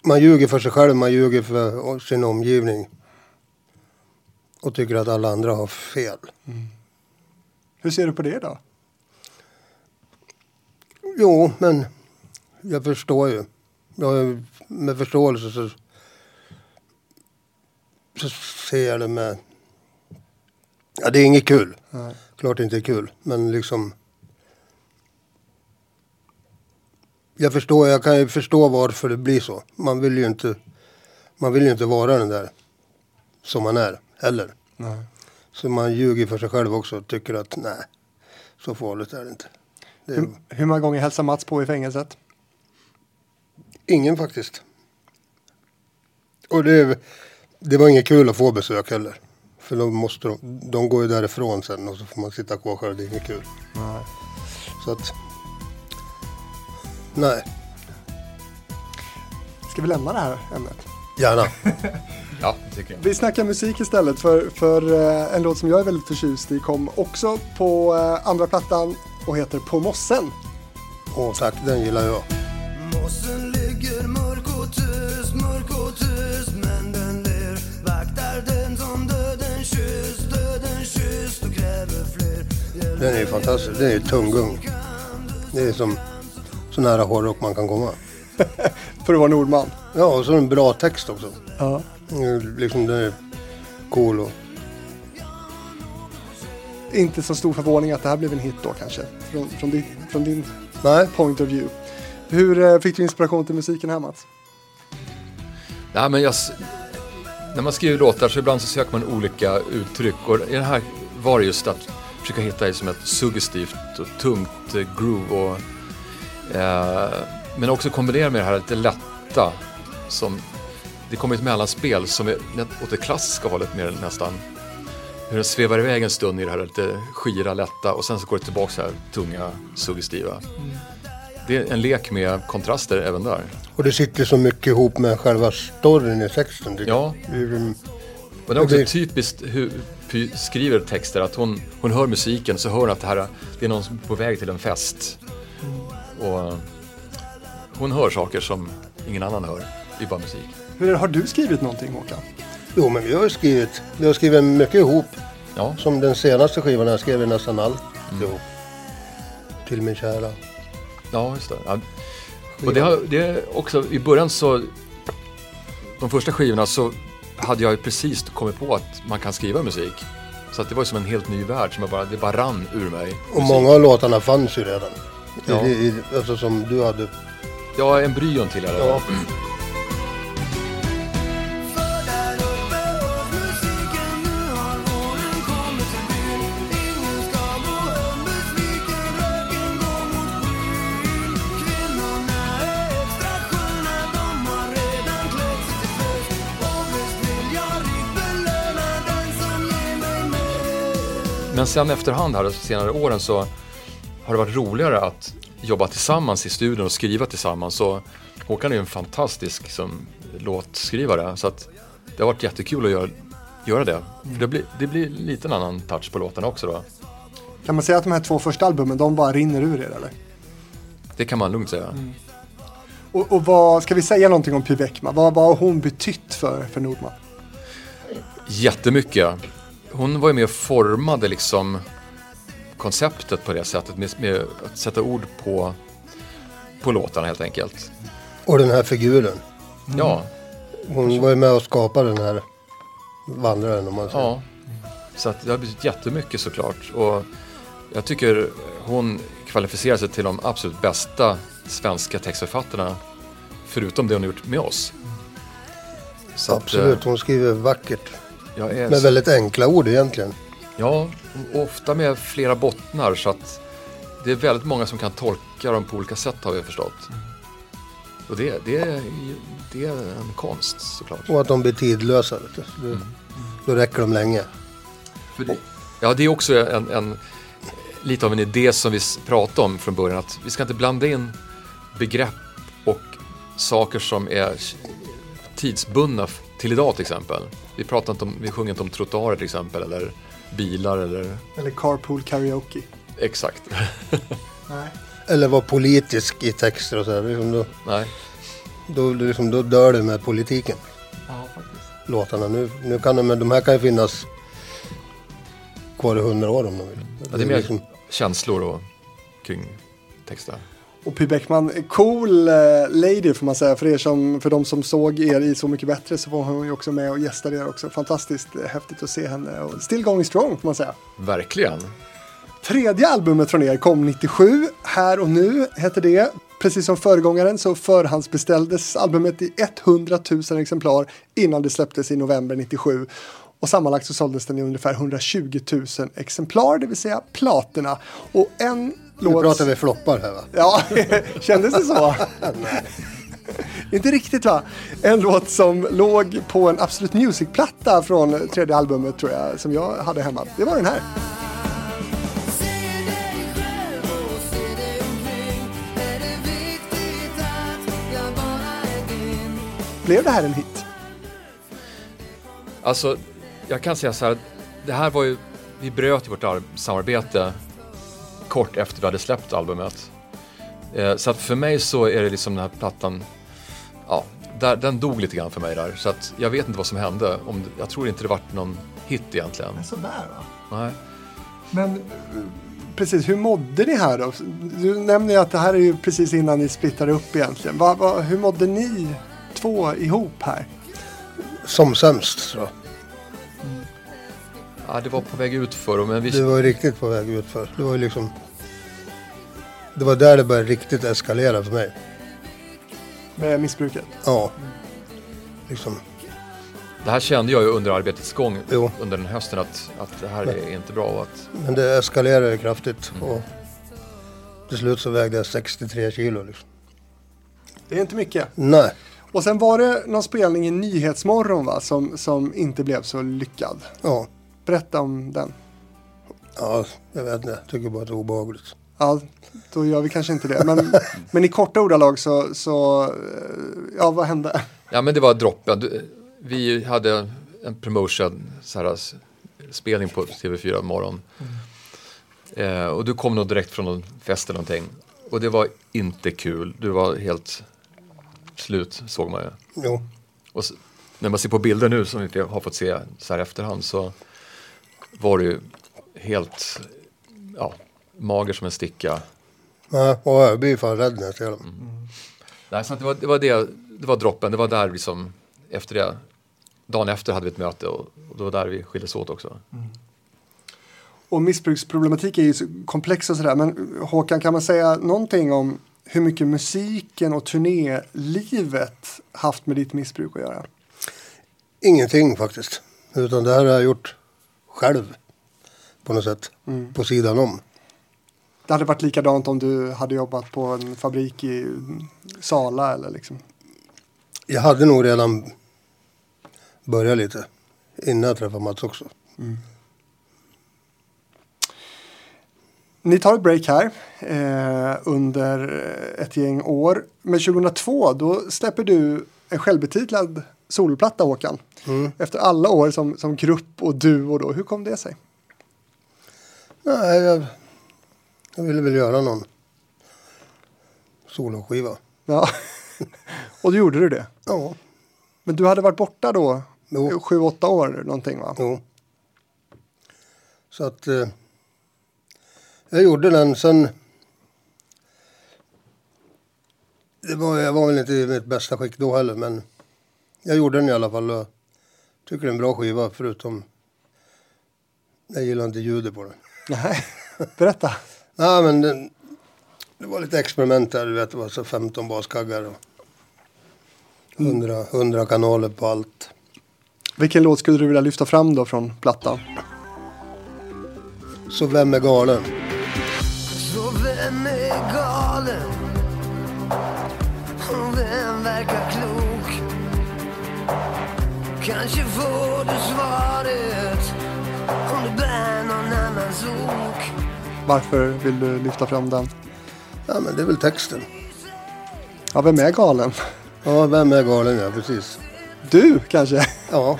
Man ljuger för sig själv, man ljuger för sin omgivning. Och tycker att alla andra har fel. Hur ser du på det då? Jo, men jag förstår ju. Jag, med förståelse så, så ser jag det med... Ja, det är inget kul. Nej. Klart det inte är kul, men liksom... Jag förstår, jag kan ju förstå varför det blir så. Man vill ju inte, man vill ju inte vara den där som man är heller. Nej. Så man ljuger för sig själv också och tycker att nej, så farligt är det inte. Det är Hur, hur många gånger hälsar Mats på i fängelset? ingen faktiskt. Och det, det var inget kul att få besök heller. För då måste de, de går ju därifrån sen och så får man sitta kvar själv. Det är inget kul. Nej. Så att... Nej, Ska vi lämna det här ämnet? gärna. Ja, det tycker jag. Vi snackar musik istället för, för eh, en låt som jag är väldigt förtjust i kom också på eh, andra plattan och heter På mossen. Åh tack, den gillar jag. Mossen ligger mörk och tyst, mörk och tyst Men den ler, vaktar den som döden kysst Döden kysst och kräver fler Den är ju fantastisk. Den är ju tunggung. Det är som så nära hårdrock man kan komma. För att vara Nordman. Ja, och så en bra text också. Ja. Mm, Liksom den är cool och... Inte så stor förvåning att det här blev en hit då kanske. Från, från, din, från din Nej, point of view. Hur eh, fick du inspiration till musiken här Mats? Nej, men jag, när man skriver låtar så ibland så söker man olika uttryck och i den här var det just att försöka hitta liksom ett suggestivt och tungt eh, groove och eh, men också kombinera med det här lite lätta som det kommer ett mellanspel som är åt det klassiska hållet mer nästan. Hur den svävar iväg en stund i det här lite skira, lätta och sen så går det tillbaka så här tunga, suggestiva. Det är en lek med kontraster även där. och det sitter så mycket ihop med själva storyn i texten. Ja, ju- Och det är också Det typiskt hur Py skriver texter att hon, hon hör musiken så hör hon att det här det är någon som är på väg till en fest. Och hon hör saker som ingen annan hör. Det är bara musik. Hur är det, har du skrivit någonting Håkan? Jo, men vi har ju skrivit, vi har skrivit mycket ihop. Ja, Som den senaste skivan här skrev vi nästan allt ihop. Till min kära. ja just det. Ja. Och det, har, det är också, i början så, de första skivorna så hade jag ju precis kommit på att man kan skriva musik. Så att det var som en helt ny värld som jag bara, det bara rann ur mig. Och musik. många av låtarna fanns ju redan. Ja. I, i, alltså som du hade. Ja, embryon till det. Ja. Men sen efterhand här de senare åren så har det varit roligare att jobba tillsammans i studion och skriva tillsammans. Så Håkan är ju en fantastisk som, låtskrivare så att det har varit jättekul att göra, göra det. För det, blir, det blir lite en annan touch på låtarna också då. Kan man säga att de här två första albumen, de bara rinner ur er eller? Det kan man lugnt säga. Och, och vad, ska vi säga någonting om Py Bäckman? Vad, vad har hon betytt för, för Nordman? Jättemycket. Hon var ju med och formade liksom konceptet på det sättet med, med att sätta ord på, på låtarna helt enkelt. Och den här figuren. Ja, Hon var ju med och skapade den här vandraren om man säger. Ja, så att det har betytt jättemycket såklart. Och jag tycker hon kvalificerar sig till de absolut bästa svenska textförfattarna. Förutom det hon har gjort med oss. Så att, Absolut, eh, hon skriver vackert. Är, Med väldigt enkla ord egentligen. Ja, ofta med flera bottnar så att det är väldigt många som kan tolka dem på olika sätt har vi förstått. Och det, det, är, det är en konst såklart. Och att de blir tidlösa. Vet du. Mm. Då, räcker de länge. Det, ja, det är också en, en, lite av en idé som vi pratade om från början. Att vi ska inte blanda in begrepp och saker som är tidsbundna till idag till exempel. Vi, pratar inte om, vi sjunger inte om trottoarer till exempel eller bilar eller Eller carpool karaoke. exakt. Nej. Eller vara politisk i texter och så här. Liksom då, Nej. då, liksom, då dör det med politiken. Ja, faktiskt. Låtarna. Nu, nu kan de, men de här kan ju finnas kvar i hundra år om de vill. Ja, det är mer liksom, känslor och kring texter. Och Py Bäckman, cool eh, lady får man säga. För, er som, för de som såg er i Så Mycket Bättre så var hon ju också med och gästade er också. Fantastiskt häftigt att se henne. Och still going strong får man säga. Verkligen. Tredje albumet från er kom 97. Här och nu heter det. Precis som föregångaren så förhandsbeställdes albumet i 100 000 exemplar innan det släpptes i november 97. Och sammanlagt så såldes den i ungefär 120 000 exemplar, det vill säga platina. Och en nu låt... pratar vi floppar här va? Ja, kändes det så? Inte riktigt va? En låt som låg på en Absolut Music-platta från tredje albumet tror jag, som jag hade hemma. Det var den här. Blev det här en hit? Alltså, jag kan säga så här. Det här var ju, vi bröt ju vårt ar- samarbete kort efter vi hade släppt albumet. Eh, så att för mig så är det liksom den här plattan, ja, där, den dog lite grann för mig där. Så att jag vet inte vad som hände. Om, jag tror inte det vart någon hit egentligen. Sådär va? Nej. Men eh, precis, hur mådde ni här då? Du nämner ju att det här är ju precis innan ni splittade upp egentligen. Va, va, hur mådde ni två ihop här? Som sämst tror jag. Ja, det var på väg ut för men vi, Det var riktigt på väg utför. Det var ju liksom... Det var där det började riktigt eskalera för mig. Med missbruket? Ja. Liksom. det här kände jag ju under arbetets gång Jo. under den hösten att, att det här är inte bra. Och att, Men det eskalerade kraftigt. Och till slut så vägde jag 63 kilo liksom. Det är inte mycket. Nej. Och sen var det någon spelning i Nyhetsmorgon va? Som, som inte blev så lyckad. Ja. Berätta om den. Ja, jag vet inte. Jag tycker bara att det är obehagligt. Ja, då gör vi kanske inte det. Men, men i korta ordalag så, så, eh, ja vad hände? Ja men det var droppen. Vi hade en promotion, så här, spelning på TV4 morgon. Eh, och du kom nog direkt från någon fest eller någonting. Och det var inte kul. Du var helt slut såg man ju. Jo. Och s- när man ser på bilder nu som vi har fått se så här efterhand så var du ju helt ja, mager som en sticka. Ja, och jag blir fan rädd när jag ser dem. Nej, så det, var, det var det, det var droppen, det var där vi som, efter det, dagen efter hade vi ett möte och, och det var där vi skildes åt också. Och missbruksproblematik är ju så komplex och sådär. Men Håkan, kan man säga någonting om hur mycket musiken och turnélivet haft med ditt missbruk att göra? Ingenting faktiskt. Utan det här har jag gjort själv. På något sätt. På sidan om. Det hade varit likadant om du hade jobbat på en fabrik i Sala eller liksom. Jag hade nog redan börjat lite. Innan jag träffade Mats också. Ni tar ett break här eh, under ett gäng år. Men 2002 då släpper du en självbetitlad solplatta Håkan. Efter alla år som, som grupp och duo då. Hur kom det sig? Nej, jag, jag ville väl göra någon soloskiva. Ja. och då gjorde du det. Ja, Men du hade varit borta då Jo. sju, åtta år någonting va? jo. Så att eh, jag gjorde den sen. Det var, jag var väl inte i mitt bästa skick då heller men jag gjorde den i alla fall och tycker det är en bra skiva förutom jag gillar inte ljudet på den. Nej, berätta. Nej men den, det var lite experiment där, du vet det var så 15 baskaggar och 100, 100 kanaler på allt. Vilken låt skulle du vilja lyfta fram då från plattan? Så vem är galen? Kanske får du svaret om du bär någon annans ok. Varför vill du lyfta fram den? Ja men det är väl texten. Ja, vem är galen? Ja, vem är galen ja, precis. Du kanske? Ja,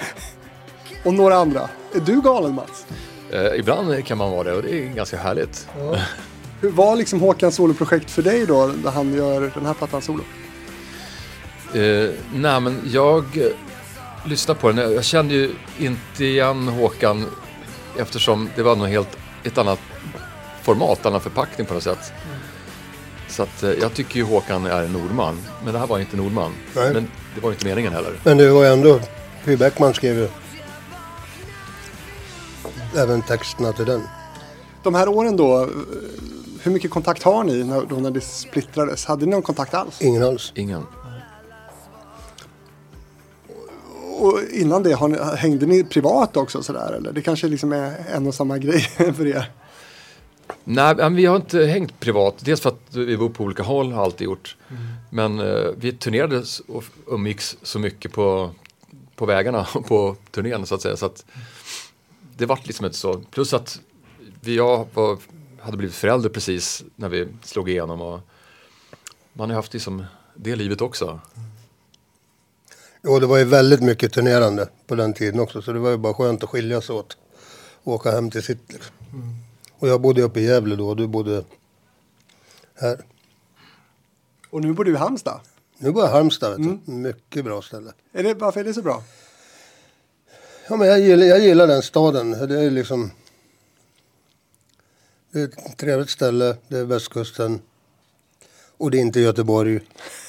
Och några andra. Är du galen Mats? Eh, ibland kan man vara det och det är ganska härligt. Hur var liksom Håkans soloprojekt för dig då, när han gör den här plattan solo? Eh, nej men jag lyssnade på den. Jag kände ju inte igen Håkan eftersom det var nog helt ett annat format, annan förpackning på något sätt. Så att eh, jag tycker ju Håkan är en Nordman. Men det här var inte Nordman. Nej. Men det var ju inte meningen heller. men det var ändå... Py Bäckman skrev ju även texterna till den. De här åren då, eh, hur mycket kontakt har ni när, då när det splittrades? Hade ni någon kontakt alls? Ingen alls. Ingen. Och innan det, har ni, hängde ni privat också sådär eller? Det kanske liksom är en och samma grej för er? Nej, men vi har inte hängt privat. Dels för att vi bor på olika håll, har alltid gjort. Men eh, vi turnerade och umgicks så mycket på, på vägarna och på turnén så att säga. Så att det vart liksom inte så. Plus att vi jag var, hade blivit förälder precis när vi slog igenom. Och man har haft liksom det livet också. Och det var ju väldigt mycket turnerande på den tiden också. Så det var ju bara skönt att skiljas åt. Och åka hem till sitt. Liksom. Och jag bodde uppe i Gävle då och du bodde här. Och nu bor du i Halmstad. Nu bor jag i Halmstad. Vet du. Mycket bra ställe. Är det, varför är det så bra? Ja, men jag, gillar, jag gillar den staden. Det är liksom... Det är ett trevligt ställe. Det är västkusten. Och det är inte Göteborg.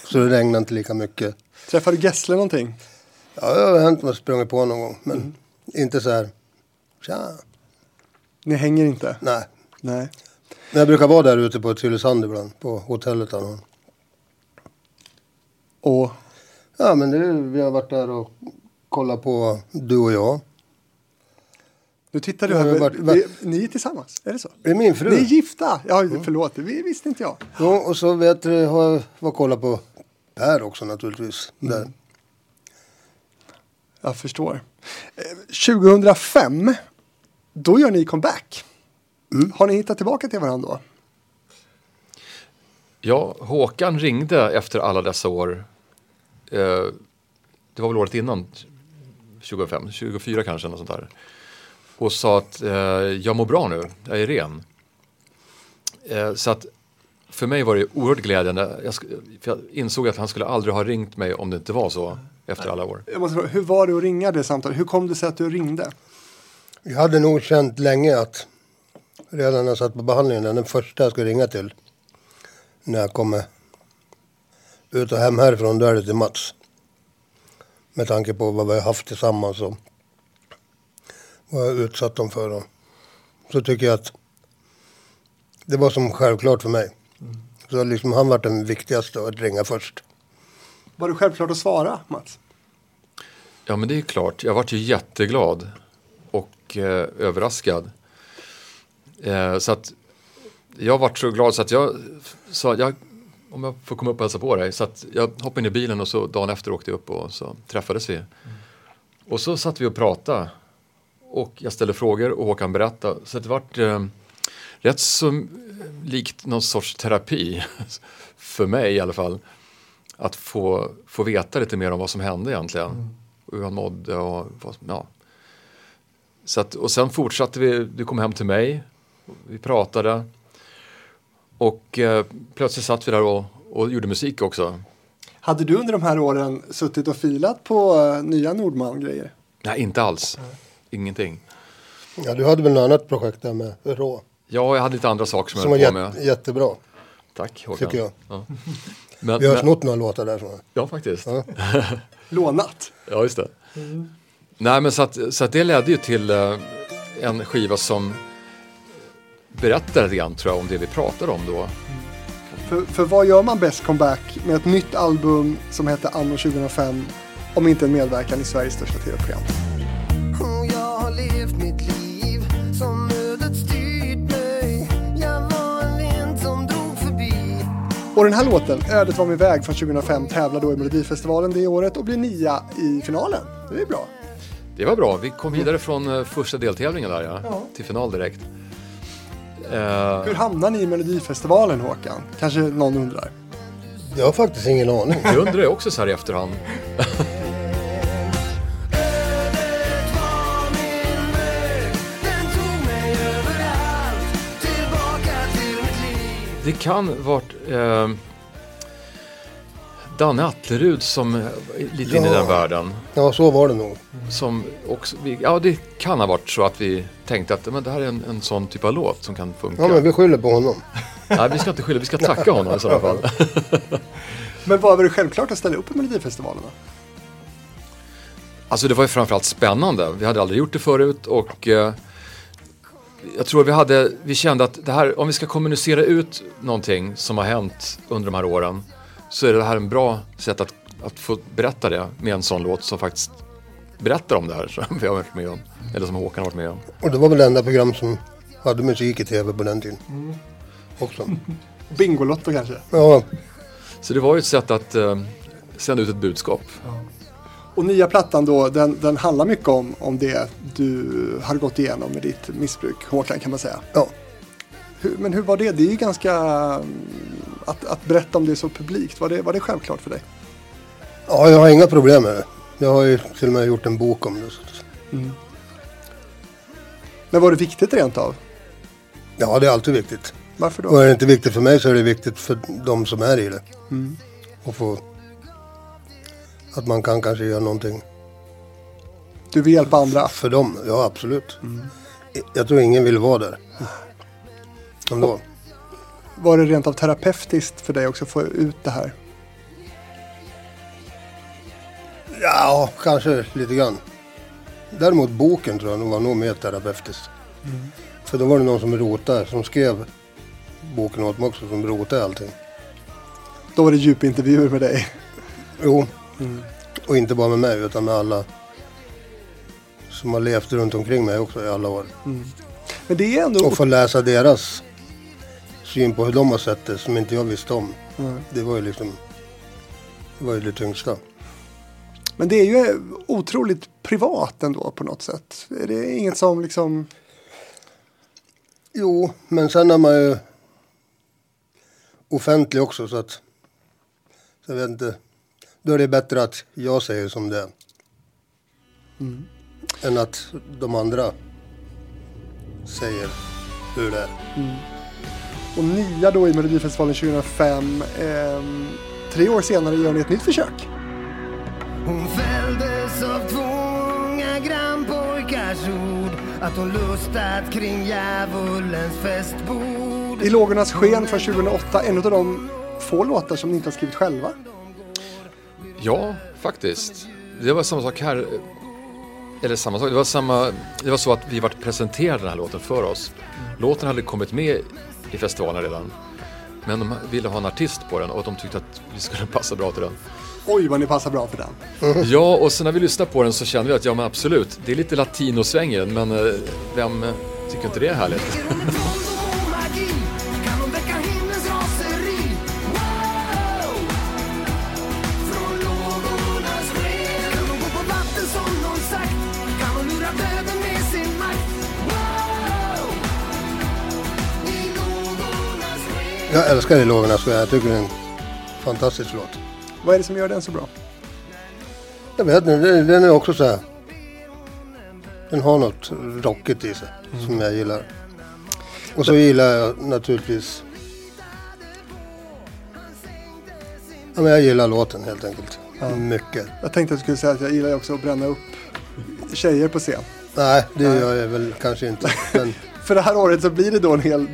Så det regnar inte lika mycket. Träffade du Gessle någonting? Ja, det har hänt att man sprungit på någon gång. Men inte så här... Tja. Ni hänger inte? Nej. Nej. Men jag brukar vara där ute på Tylösand ibland. På hotellet. Han har. Och Ja, men det, vi har varit där och kollat på du och jag. nu tittar du Ja, här. vart- vart- Vi, ni är tillsammans, är det så? Det är min fru. Ni är gifta? Ja, förlåt, det visste inte jag. Jo, och så vet du, har jag var kollat på Per också naturligtvis. Där. Jag förstår. Eh, 2005, då gör ni comeback. Har ni hittat tillbaka till varandra då? Ja, Håkan ringde efter alla dessa år. Eh, det var väl året innan, 25, 24 kanske, något sånt där. Och sa att eh, jag mår bra nu, jag är ren. Eh, så att för mig var det oerhört glädjande. Jag, jag insåg att han skulle aldrig ha ringt mig om det inte var så efter alla år. Jag måste fråga, hur var det att ringa det samtalet? Hur kom det sig att du ringde? Jag hade nog känt länge att redan när jag satt på behandlingen, den första jag skulle ringa till när jag kommer ut och hem härifrån, då är det till Mats. Med tanke på vad vi har haft tillsammans och vad jag utsatt dem för. Och så tycker jag att det var som självklart för mig. Så liksom han var den viktigaste att ringa först. Var det självklart att svara, Mats? Ja men det är klart, jag vart ju jätteglad och eh, överraskad. Eh, så att jag vart så glad så att jag sa, jag, om jag får komma upp och hälsa på dig. Så att jag hoppade in i bilen och så dagen efter åkte jag upp och så träffades vi. Och så satt vi och pratade. Och jag ställde frågor och Håkan berättade. Så det vart eh, rätt så eh, likt någon sorts terapi. För mig i alla fall. Att få, få veta lite mer om vad som hände egentligen. Och hur han mådde och vad, som- ja. Så att, och sen fortsatte vi, du kom hem till mig. Vi pratade. Och eh, plötsligt satt vi där och, och gjorde musik också. Hade du under de här åren suttit och filat på eh, nya Nordman-grejer? Nej, inte alls. Ingenting. Ja, du hade väl något annat projekt där med Rå? Ja, jag hade lite andra saker som, Som var jag höll på jätte, med. jättebra. Tack Håkan. tycker jag. Ja. Men, Vi har men, snott några låtar därifrån. Ja, faktiskt. Ja. Lånat? Ja, just det. Nej, men så att, så att det ledde ju till eh, en skiva som berättar lite grann tror jag om det vi pratade om då. För, för vad gör man bäst comeback med ett nytt album som heter Anno 2005 om inte en medverkan i Sveriges största tv-program? Och den här låten, Ödet var min väg från 2005, tävlar då i Melodifestivalen det året och blir nia i finalen. Det är bra. Det var bra. Vi kom vidare från eh, första deltävlingen där ja, till final direkt. Eh, Hur hamnar ni i Melodifestivalen Håkan? Kanske någon undrar. Jag har faktiskt ingen aning. det undrar jag också så här i efterhand. Det kan varit eh, Danne Atlerud som är lite inne i Ja. den världen. Ja, så var det nog. Som också, vi, ja, det kan ha varit så att vi tänkte att men det här är en, en sån typ av låt som kan funka. Ja, men vi skyller på honom. Nej, vi ska inte skylla, vi ska tacka honom i sådana fall. Men var det självklart att ställa upp i Melodifestivalen? då? Alltså det var ju framförallt spännande. Vi hade aldrig gjort det förut och eh, jag tror vi hade, vi kände att det här, om vi ska kommunicera ut någonting som har hänt under de här åren så är det här en bra sätt att, att få berätta det med en sån låt som faktiskt berättar om det här som vi har varit med om. Eller som Håkan har varit med om. Och det var väl det enda program som hade musik i tv på den tiden. Också. Bingolotto kanske? Ja, Så det var ju ett sätt att eh, sända ut ett budskap. Och nya plattan då, den, den handlar mycket om, om det du har gått igenom med ditt missbruk, Håkan kan man säga. ja. Hur, men hur var det? Det är ju ganska... mm, Att, att berätta om det så publikt, var det, var det självklart för dig? ja, jag har inga problem med det. Jag har ju till och med gjort en bok om det. Att- Men var det viktigt rent av? Ja, det är alltid viktigt. Varför Och då? är det inte viktigt för mig så är det viktigt för de som är i det. Och få... Att man kan kanske göra någonting Du vill hjälpa andra. för dem. Ja, absolut. Jag tror ingen vill vara där. Ändå. Var det rent av terapeutiskt för dig också att få ut det här? Ja, kanske lite grann. Däremot boken tror jag var nog mer terapeutiskt. För då var det någon som rotade, som skrev boken åt mig också, som rotade allting. Då var det djupintervjuer med dig. Jo, och inte bara med mig utan med alla som har levt runt omkring mig också i alla år. Men det är ändå... Och få läsa deras syn på hur de har sett det som inte jag visste om. Mm. Det var ju liksom, det var ju det tyngsta. Men det är ju otroligt privat ändå på något sätt. Är det inget som liksom... Jo, men sen är man ju offentlig också så att så jag vet inte. Då är det bättre att jag säger som det är. Än att de andra säger hur det är. Och nya då i Melodifestivalen 2005. ehm, tre år senare gör ni ett nytt försök. Hon fälldes av två unga grannpojkars ord att hon lustat kring djävulens festbord. I Lågornas sken från 2008. En av de få låtar som ni inte har skrivit själva. Ja, faktiskt. Det var samma sak här. Eller samma sak, det var, samma, det var så att vi vart presenterade den här låten för oss. Låten hade kommit med i festivalen redan. Men de ville ha en artist på den och de tyckte att vi skulle passa bra till den. Oj vad ni passar bra för den. Ja, och sen när vi lyssnade på den så kände vi att ja men absolut, det är lite latinosväng i den men eh, vem tycker inte det är härligt? Jag älskar det lågorna så jag tycker det är en fantastisk låt. Vad är det som gör den så bra? Jag vet inte, den, är också så här. Den har något rockigt i sig som jag gillar. Och så gillar jag naturligtvis. Ja, men jag gillar låten helt enkelt. Mycket. Jag tänkte att du skulle säga att jag gillar också att bränna upp tjejer på scen. Nej, det gör jag väl kanske inte. Men För det här året så blir det då en hel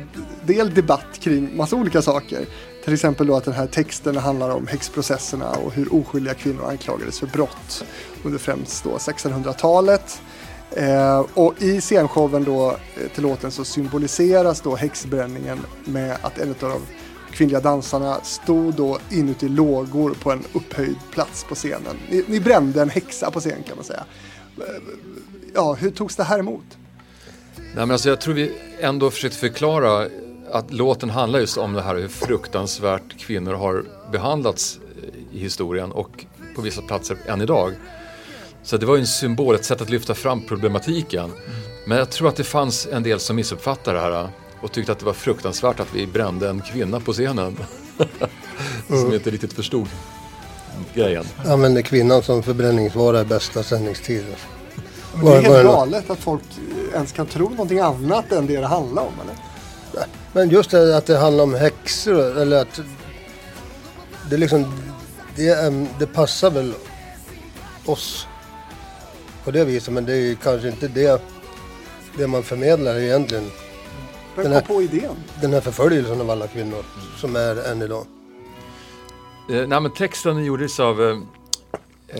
del debatt kring massa olika saker. Till exempel då att den här texten handlar om häxprocesserna och hur oskyldiga kvinnor anklagades för brott under främst då 1600-talet. Eh, och i scenshowen då eh, till låten så symboliseras då häxbränningen med att en av de kvinnliga dansarna stod då inuti lågor på en upphöjd plats på scenen. Ni, ni brände en häxa på scen kan man säga. Eh, ja, hur togs det här emot? Nej, men alltså, jag tror vi ändå försökte förklara att låten handlar just om det här hur fruktansvärt kvinnor har behandlats i historien och på vissa platser än idag. Så det var ju en symbol, ett sätt att lyfta fram problematiken. Men jag tror att det fanns en del som missuppfattade det här och tyckte att det var fruktansvärt att vi brände en kvinna på scenen. som inte riktigt förstod grejen. använder kvinnan som förbränningsvara i bästa sändningstid. Men det är helt galet att folk ens kan tro någonting annat än det det handlar om. Eller? Men just det att det handlar om häxor eller att det liksom det, det passar väl oss på det viset men det är ju kanske inte det, det man förmedlar egentligen. Vem Den kom här- på idén? Den här förföljelsen av alla kvinnor som är än idag. Eh, nej, men texten gjordes av eh,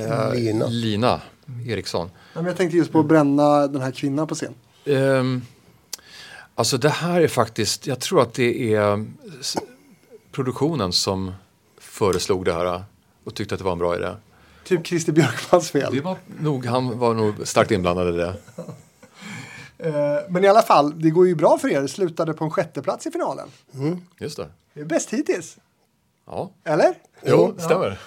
eh, Lina. Lina Eriksson. Ja, men jag tänkte just på att bränna den här kvinnan på scen. Ehm, alltså det här är faktiskt, jag tror att det är produktionen som föreslog det här och tyckte att det var en bra idé. Typ Christer Björkmans fel. Det var nog, han var nog starkt inblandad i det. Eh, Men i alla fall, det går ju bra för er. Det slutade på en sjätteplats i finalen. Just det. Det är bäst hittills. Ja, Eller? jo, stämmer.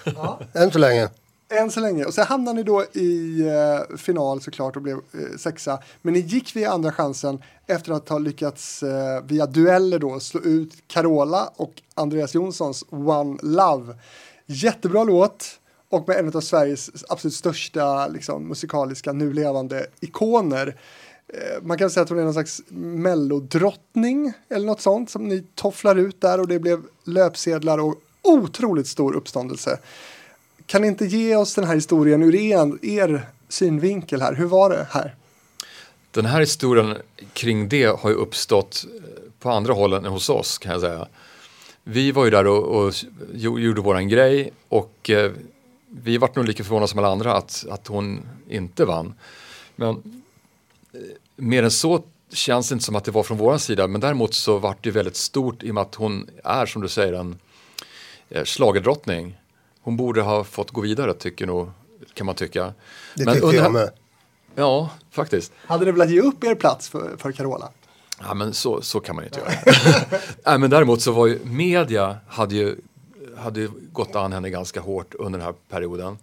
Än så länge. Än så länge. Och sen hamnade ni då i eh, final såklart och blev eh, sexa. Men ni gick via andra chansen efter att ha lyckats eh, via dueller då slå ut Carola och Andreas Jonssons One Love. Jättebra låt och med en av Sveriges absolut största liksom, musikaliska nu levande ikoner. Eh, man kan säga att hon är någon slags mellodrottning eller något sånt som ni tofflar ut där och det blev löpsedlar och otroligt stor uppståndelse. Kan ni inte ge oss den här historien ur er, er synvinkel här? Hur var det här? Den här historien kring det har ju uppstått eh, på andra håll än hos oss kan jag säga. Vi var ju där och, och gjorde våran grej och eh, vi vart nog lika förvånade som alla andra att, att hon inte vann. Men eh, mer än så känns det inte som att det var från våran sida men däremot så vart det väldigt stort i och med att hon är som du säger en eh, schlagerdrottning. Hon borde ha fått gå vidare tycker nog, kan man tycka. Det Men tycker under- jag med. Ja, faktiskt. Hade ni velat ge upp er plats för, för Carola? Ja, men så, så kan man inte göra. Nej, men däremot så var ju media hade ju, hade ju gått an henne ganska hårt under den här perioden.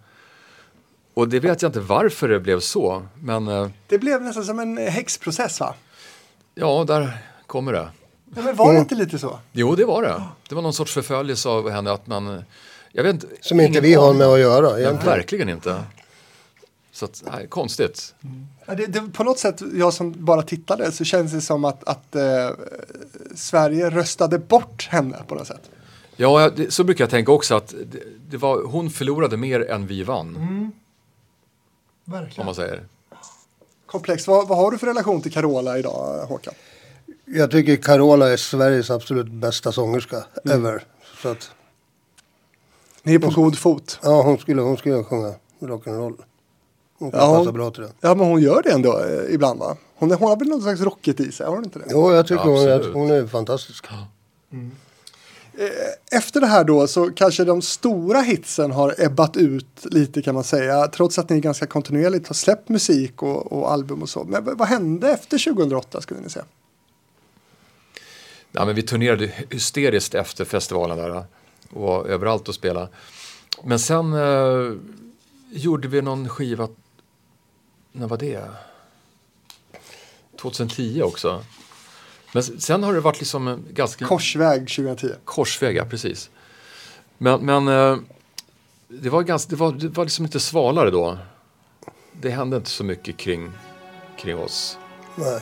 Och det vet jag inte varför det blev så, men eh, Det blev nästan som en häxprocess va? ja, där kommer det. Ja, men var det inte lite så? Jo, det var det. Det var någon sorts förföljelse av henne att man, jag vet inte. Som inte vi har med att göra Men egentligen. verkligen inte. Så att, nej, konstigt. Ja, det, det, på något sätt, jag som bara tittade, så känns det som att, att eh, Sverige röstade bort henne på något sätt. Ja, det, så brukar jag tänka också att det, det var, hon förlorade mer än vi vann, om Verkligen. man säger. Komplext. Vad, vad har du för relation till Carola idag, Håkan? Jag tycker Carola är Sveriges absolut bästa sångerska ever. Så att, Ni är på god fot. ja, hon skulle, hon skulle sjunga rock'n'roll. Hon kan Ja, hon- passa bra till det. Ja, men hon gör det ändå eh, ibland va? Hon, hon har väl något slags rocket i sig, har hon inte det? Jo, jag tycker Ja, hon, är, absolut. hon är fantastisk. Efter det här då så kanske de stora hitsen har ebbat ut lite kan man säga. Trots att ni ganska kontinuerligt har släppt musik och, och album och så. Men vad- vad hände efter 2008 skulle ni säga? Ja, men vi turnerade hysteriskt efter festivalen där och var överallt och spela. Men sen eh, gjorde vi någon skiva, när var det? 2010 också. Men sen har det varit liksom en ganska Korsväg 2010. korsväg, ja precis. Men, men eh, det, var ganska, det, var, det var liksom lite svalare då. Det hände inte så mycket kring, kring oss. Nej.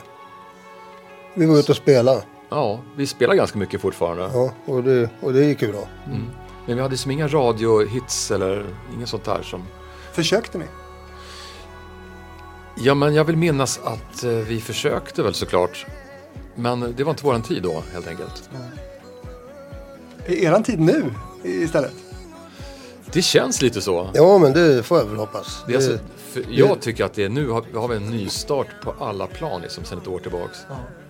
Vi var ute och spelade. Ja, vi spelar ganska mycket fortfarande. Ja, och det, och det gick ju bra. Men vi hade liksom inga radiohits eller inget sånt där som... Försökte ni? Ja, men jag vill minnas att eh, vi försökte väl såklart. Men det var inte våran tid då, helt enkelt. Är eran tid nu istället? Det känns lite så. Ja, men det får jag väl hoppas. Det alltså, Det, för jag tycker att det är nu har, har vi en ny start på alla plan liksom, sen ett år tillbaks.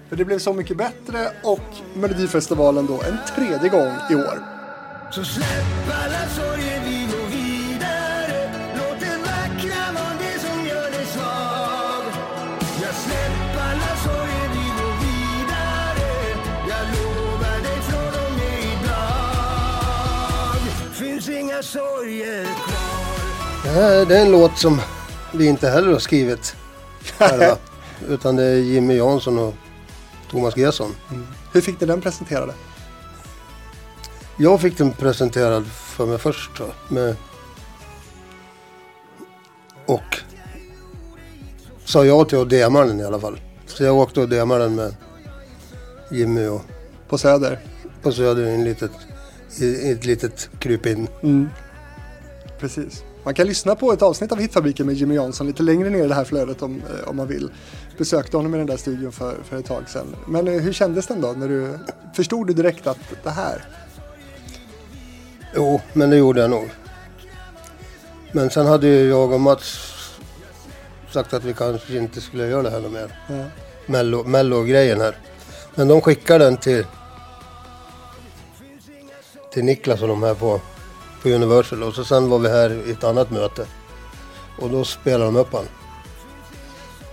För det blev Så mycket bättre och Melodifestivalen då en tredje gång i år. Så släpp alla sorger, vi går vidare. Låt det vackra vara det som gör dig svag. Ja, släpp alla sorger, vi går vidare. Jag lovar dig från och med idag. Finns inga sorger kvar. Det, här, det är en låt som vi inte heller har skrivit själva. Utan det är Jimmy Jansson och Thomas Gesson. Hur fick ni den presenterade? Jag fick den presenterad för mig först. Med och sa ja till att DMa den i alla fall. Så jag åkte och DMade den med Jimmy och På Söder. på Söder i, en litet, i, ett litet krypin. Precis. Man kan lyssna på ett avsnitt av Hitfabriken med Jimmy Jansson lite längre ner i det här flödet om, eh, om man vill. Besökte honom i den där studion för, för ett tag sedan. Men eh, hur kändes den då? När du, förstod du direkt att det här? Jo, men det gjorde jag nog. Men sen hade ju jag och Mats sagt att vi kanske inte skulle göra det här något mer. Ja. Mello, Mello-grejen här. Men de skickade den till, till Niklas och de här på, på Universal. Och så sen var vi här i ett annat möte. Och då spelade de upp han.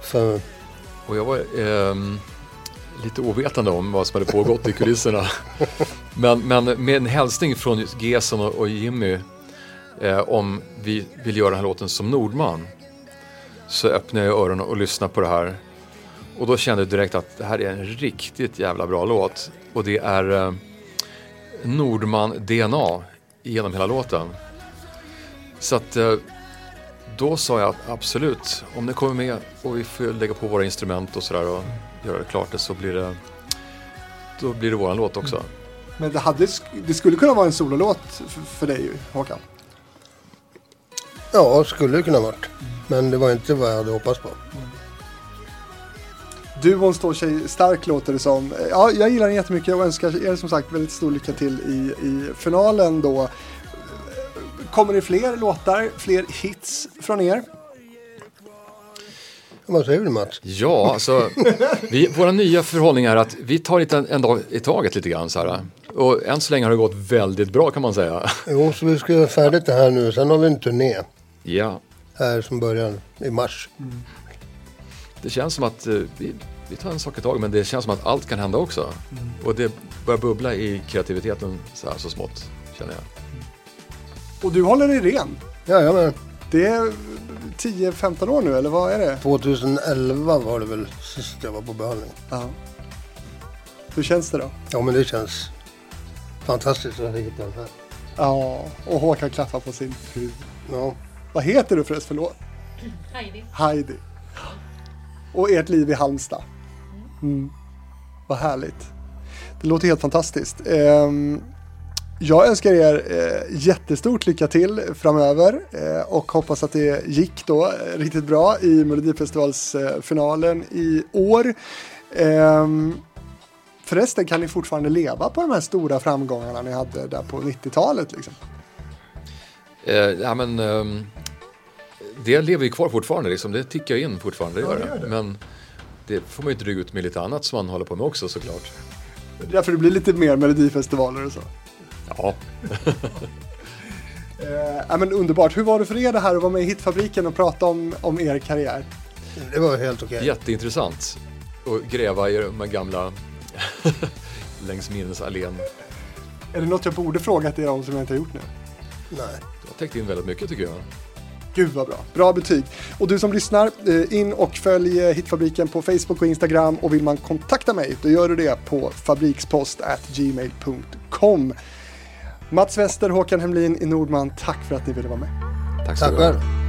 Så, Och jag var ehm, lite ovetande om vad som hade pågått i kulisserna. Men, men med en hälsning från Gesson och, och Jimmy eh, om vi vill göra den här låten som Nordman så öppnade jag öronen och lyssnade på det här. Och då kände jag direkt att det här är en riktigt jävla bra låt. Och det är eh, Nordman-DNA genom hela låten. Så att eh, då sa jag att absolut, om det kommer med och vi får lägga på våra instrument och sådär och göra det klart det så blir det då blir det våran låt också. Men det, hade, det skulle kunna vara en sololåt för, för dig Håkan. ja, skulle det kunna varit. Men det var inte vad jag hade hoppats på. Duon står sig stark låter det som. Ja, jag gillar den jättemycket och önskar er som sagt väldigt stor lycka till i, i finalen då. Kommer det fler låtar, fler hits från er? Vad säger du Mats? Ja, alltså vi, våra nya förhållning är att vi tar lite en, en dag i taget lite grann så här. Och än så länge har det gått väldigt bra kan man säga. Jo, så vi ska göra färdigt det här nu. Sen har vi en turné Ja, här som börjar i mars. det känns som att eh, vi, vi tar en sak i taget men det känns som att allt kan hända också. Och det börjar bubbla i kreativiteten så här så smått känner jag. Och du håller dig ren. Jajamän. Det är 10-15 år nu eller vad är det? 2011 var det väl sist jag var på behandling. Ja. Hur känns det då? Ja, men det känns fantastiskt att hitta den här. Ja, och Håkan klappar på sin fru. Ja, Vad heter du förresten? Förlåt. Heidi. Heidi. Och ert liv i Halmstad. Mm. Vad härligt. Det låter helt fantastiskt. Ehm, jag önskar er eh, jättestort lycka till framöver eh, och hoppas att det gick då eh, riktigt bra i Melodifestivalsfinalen i år. Ehm, förresten, kan ni fortfarande leva på de här stora framgångarna ni hade där på 90-talet? Liksom? Ja, men, ehm, det lever ju kvar fortfarande, liksom. det tickar in fortfarande. Det gör det. Men det får man ju dryga ut med lite annat som man håller på med också såklart. Det är Därför det blir lite mer Melodifestivaler och så. Ja, Eh, men underbart. Hur var det för er det här att vara med i Hitfabriken och prata om, om er karriär? det var helt okej. jätteintressant att gräva i de gamla längs minnesallén. Är det något jag borde frågat er om som jag inte har gjort nu? Nej. Du har täckt in väldigt mycket tycker jag. Gud vad bra. Bra betyg. Och du som lyssnar, eh, in och följ eh, Hitfabriken på Facebook och Instagram. Och vill man kontakta mig, då gör du det på fabrikspost@gmail.com. Mats Wester, Håkan Hemlin i Nordman, tack för att ni ville vara med. Tack så själv.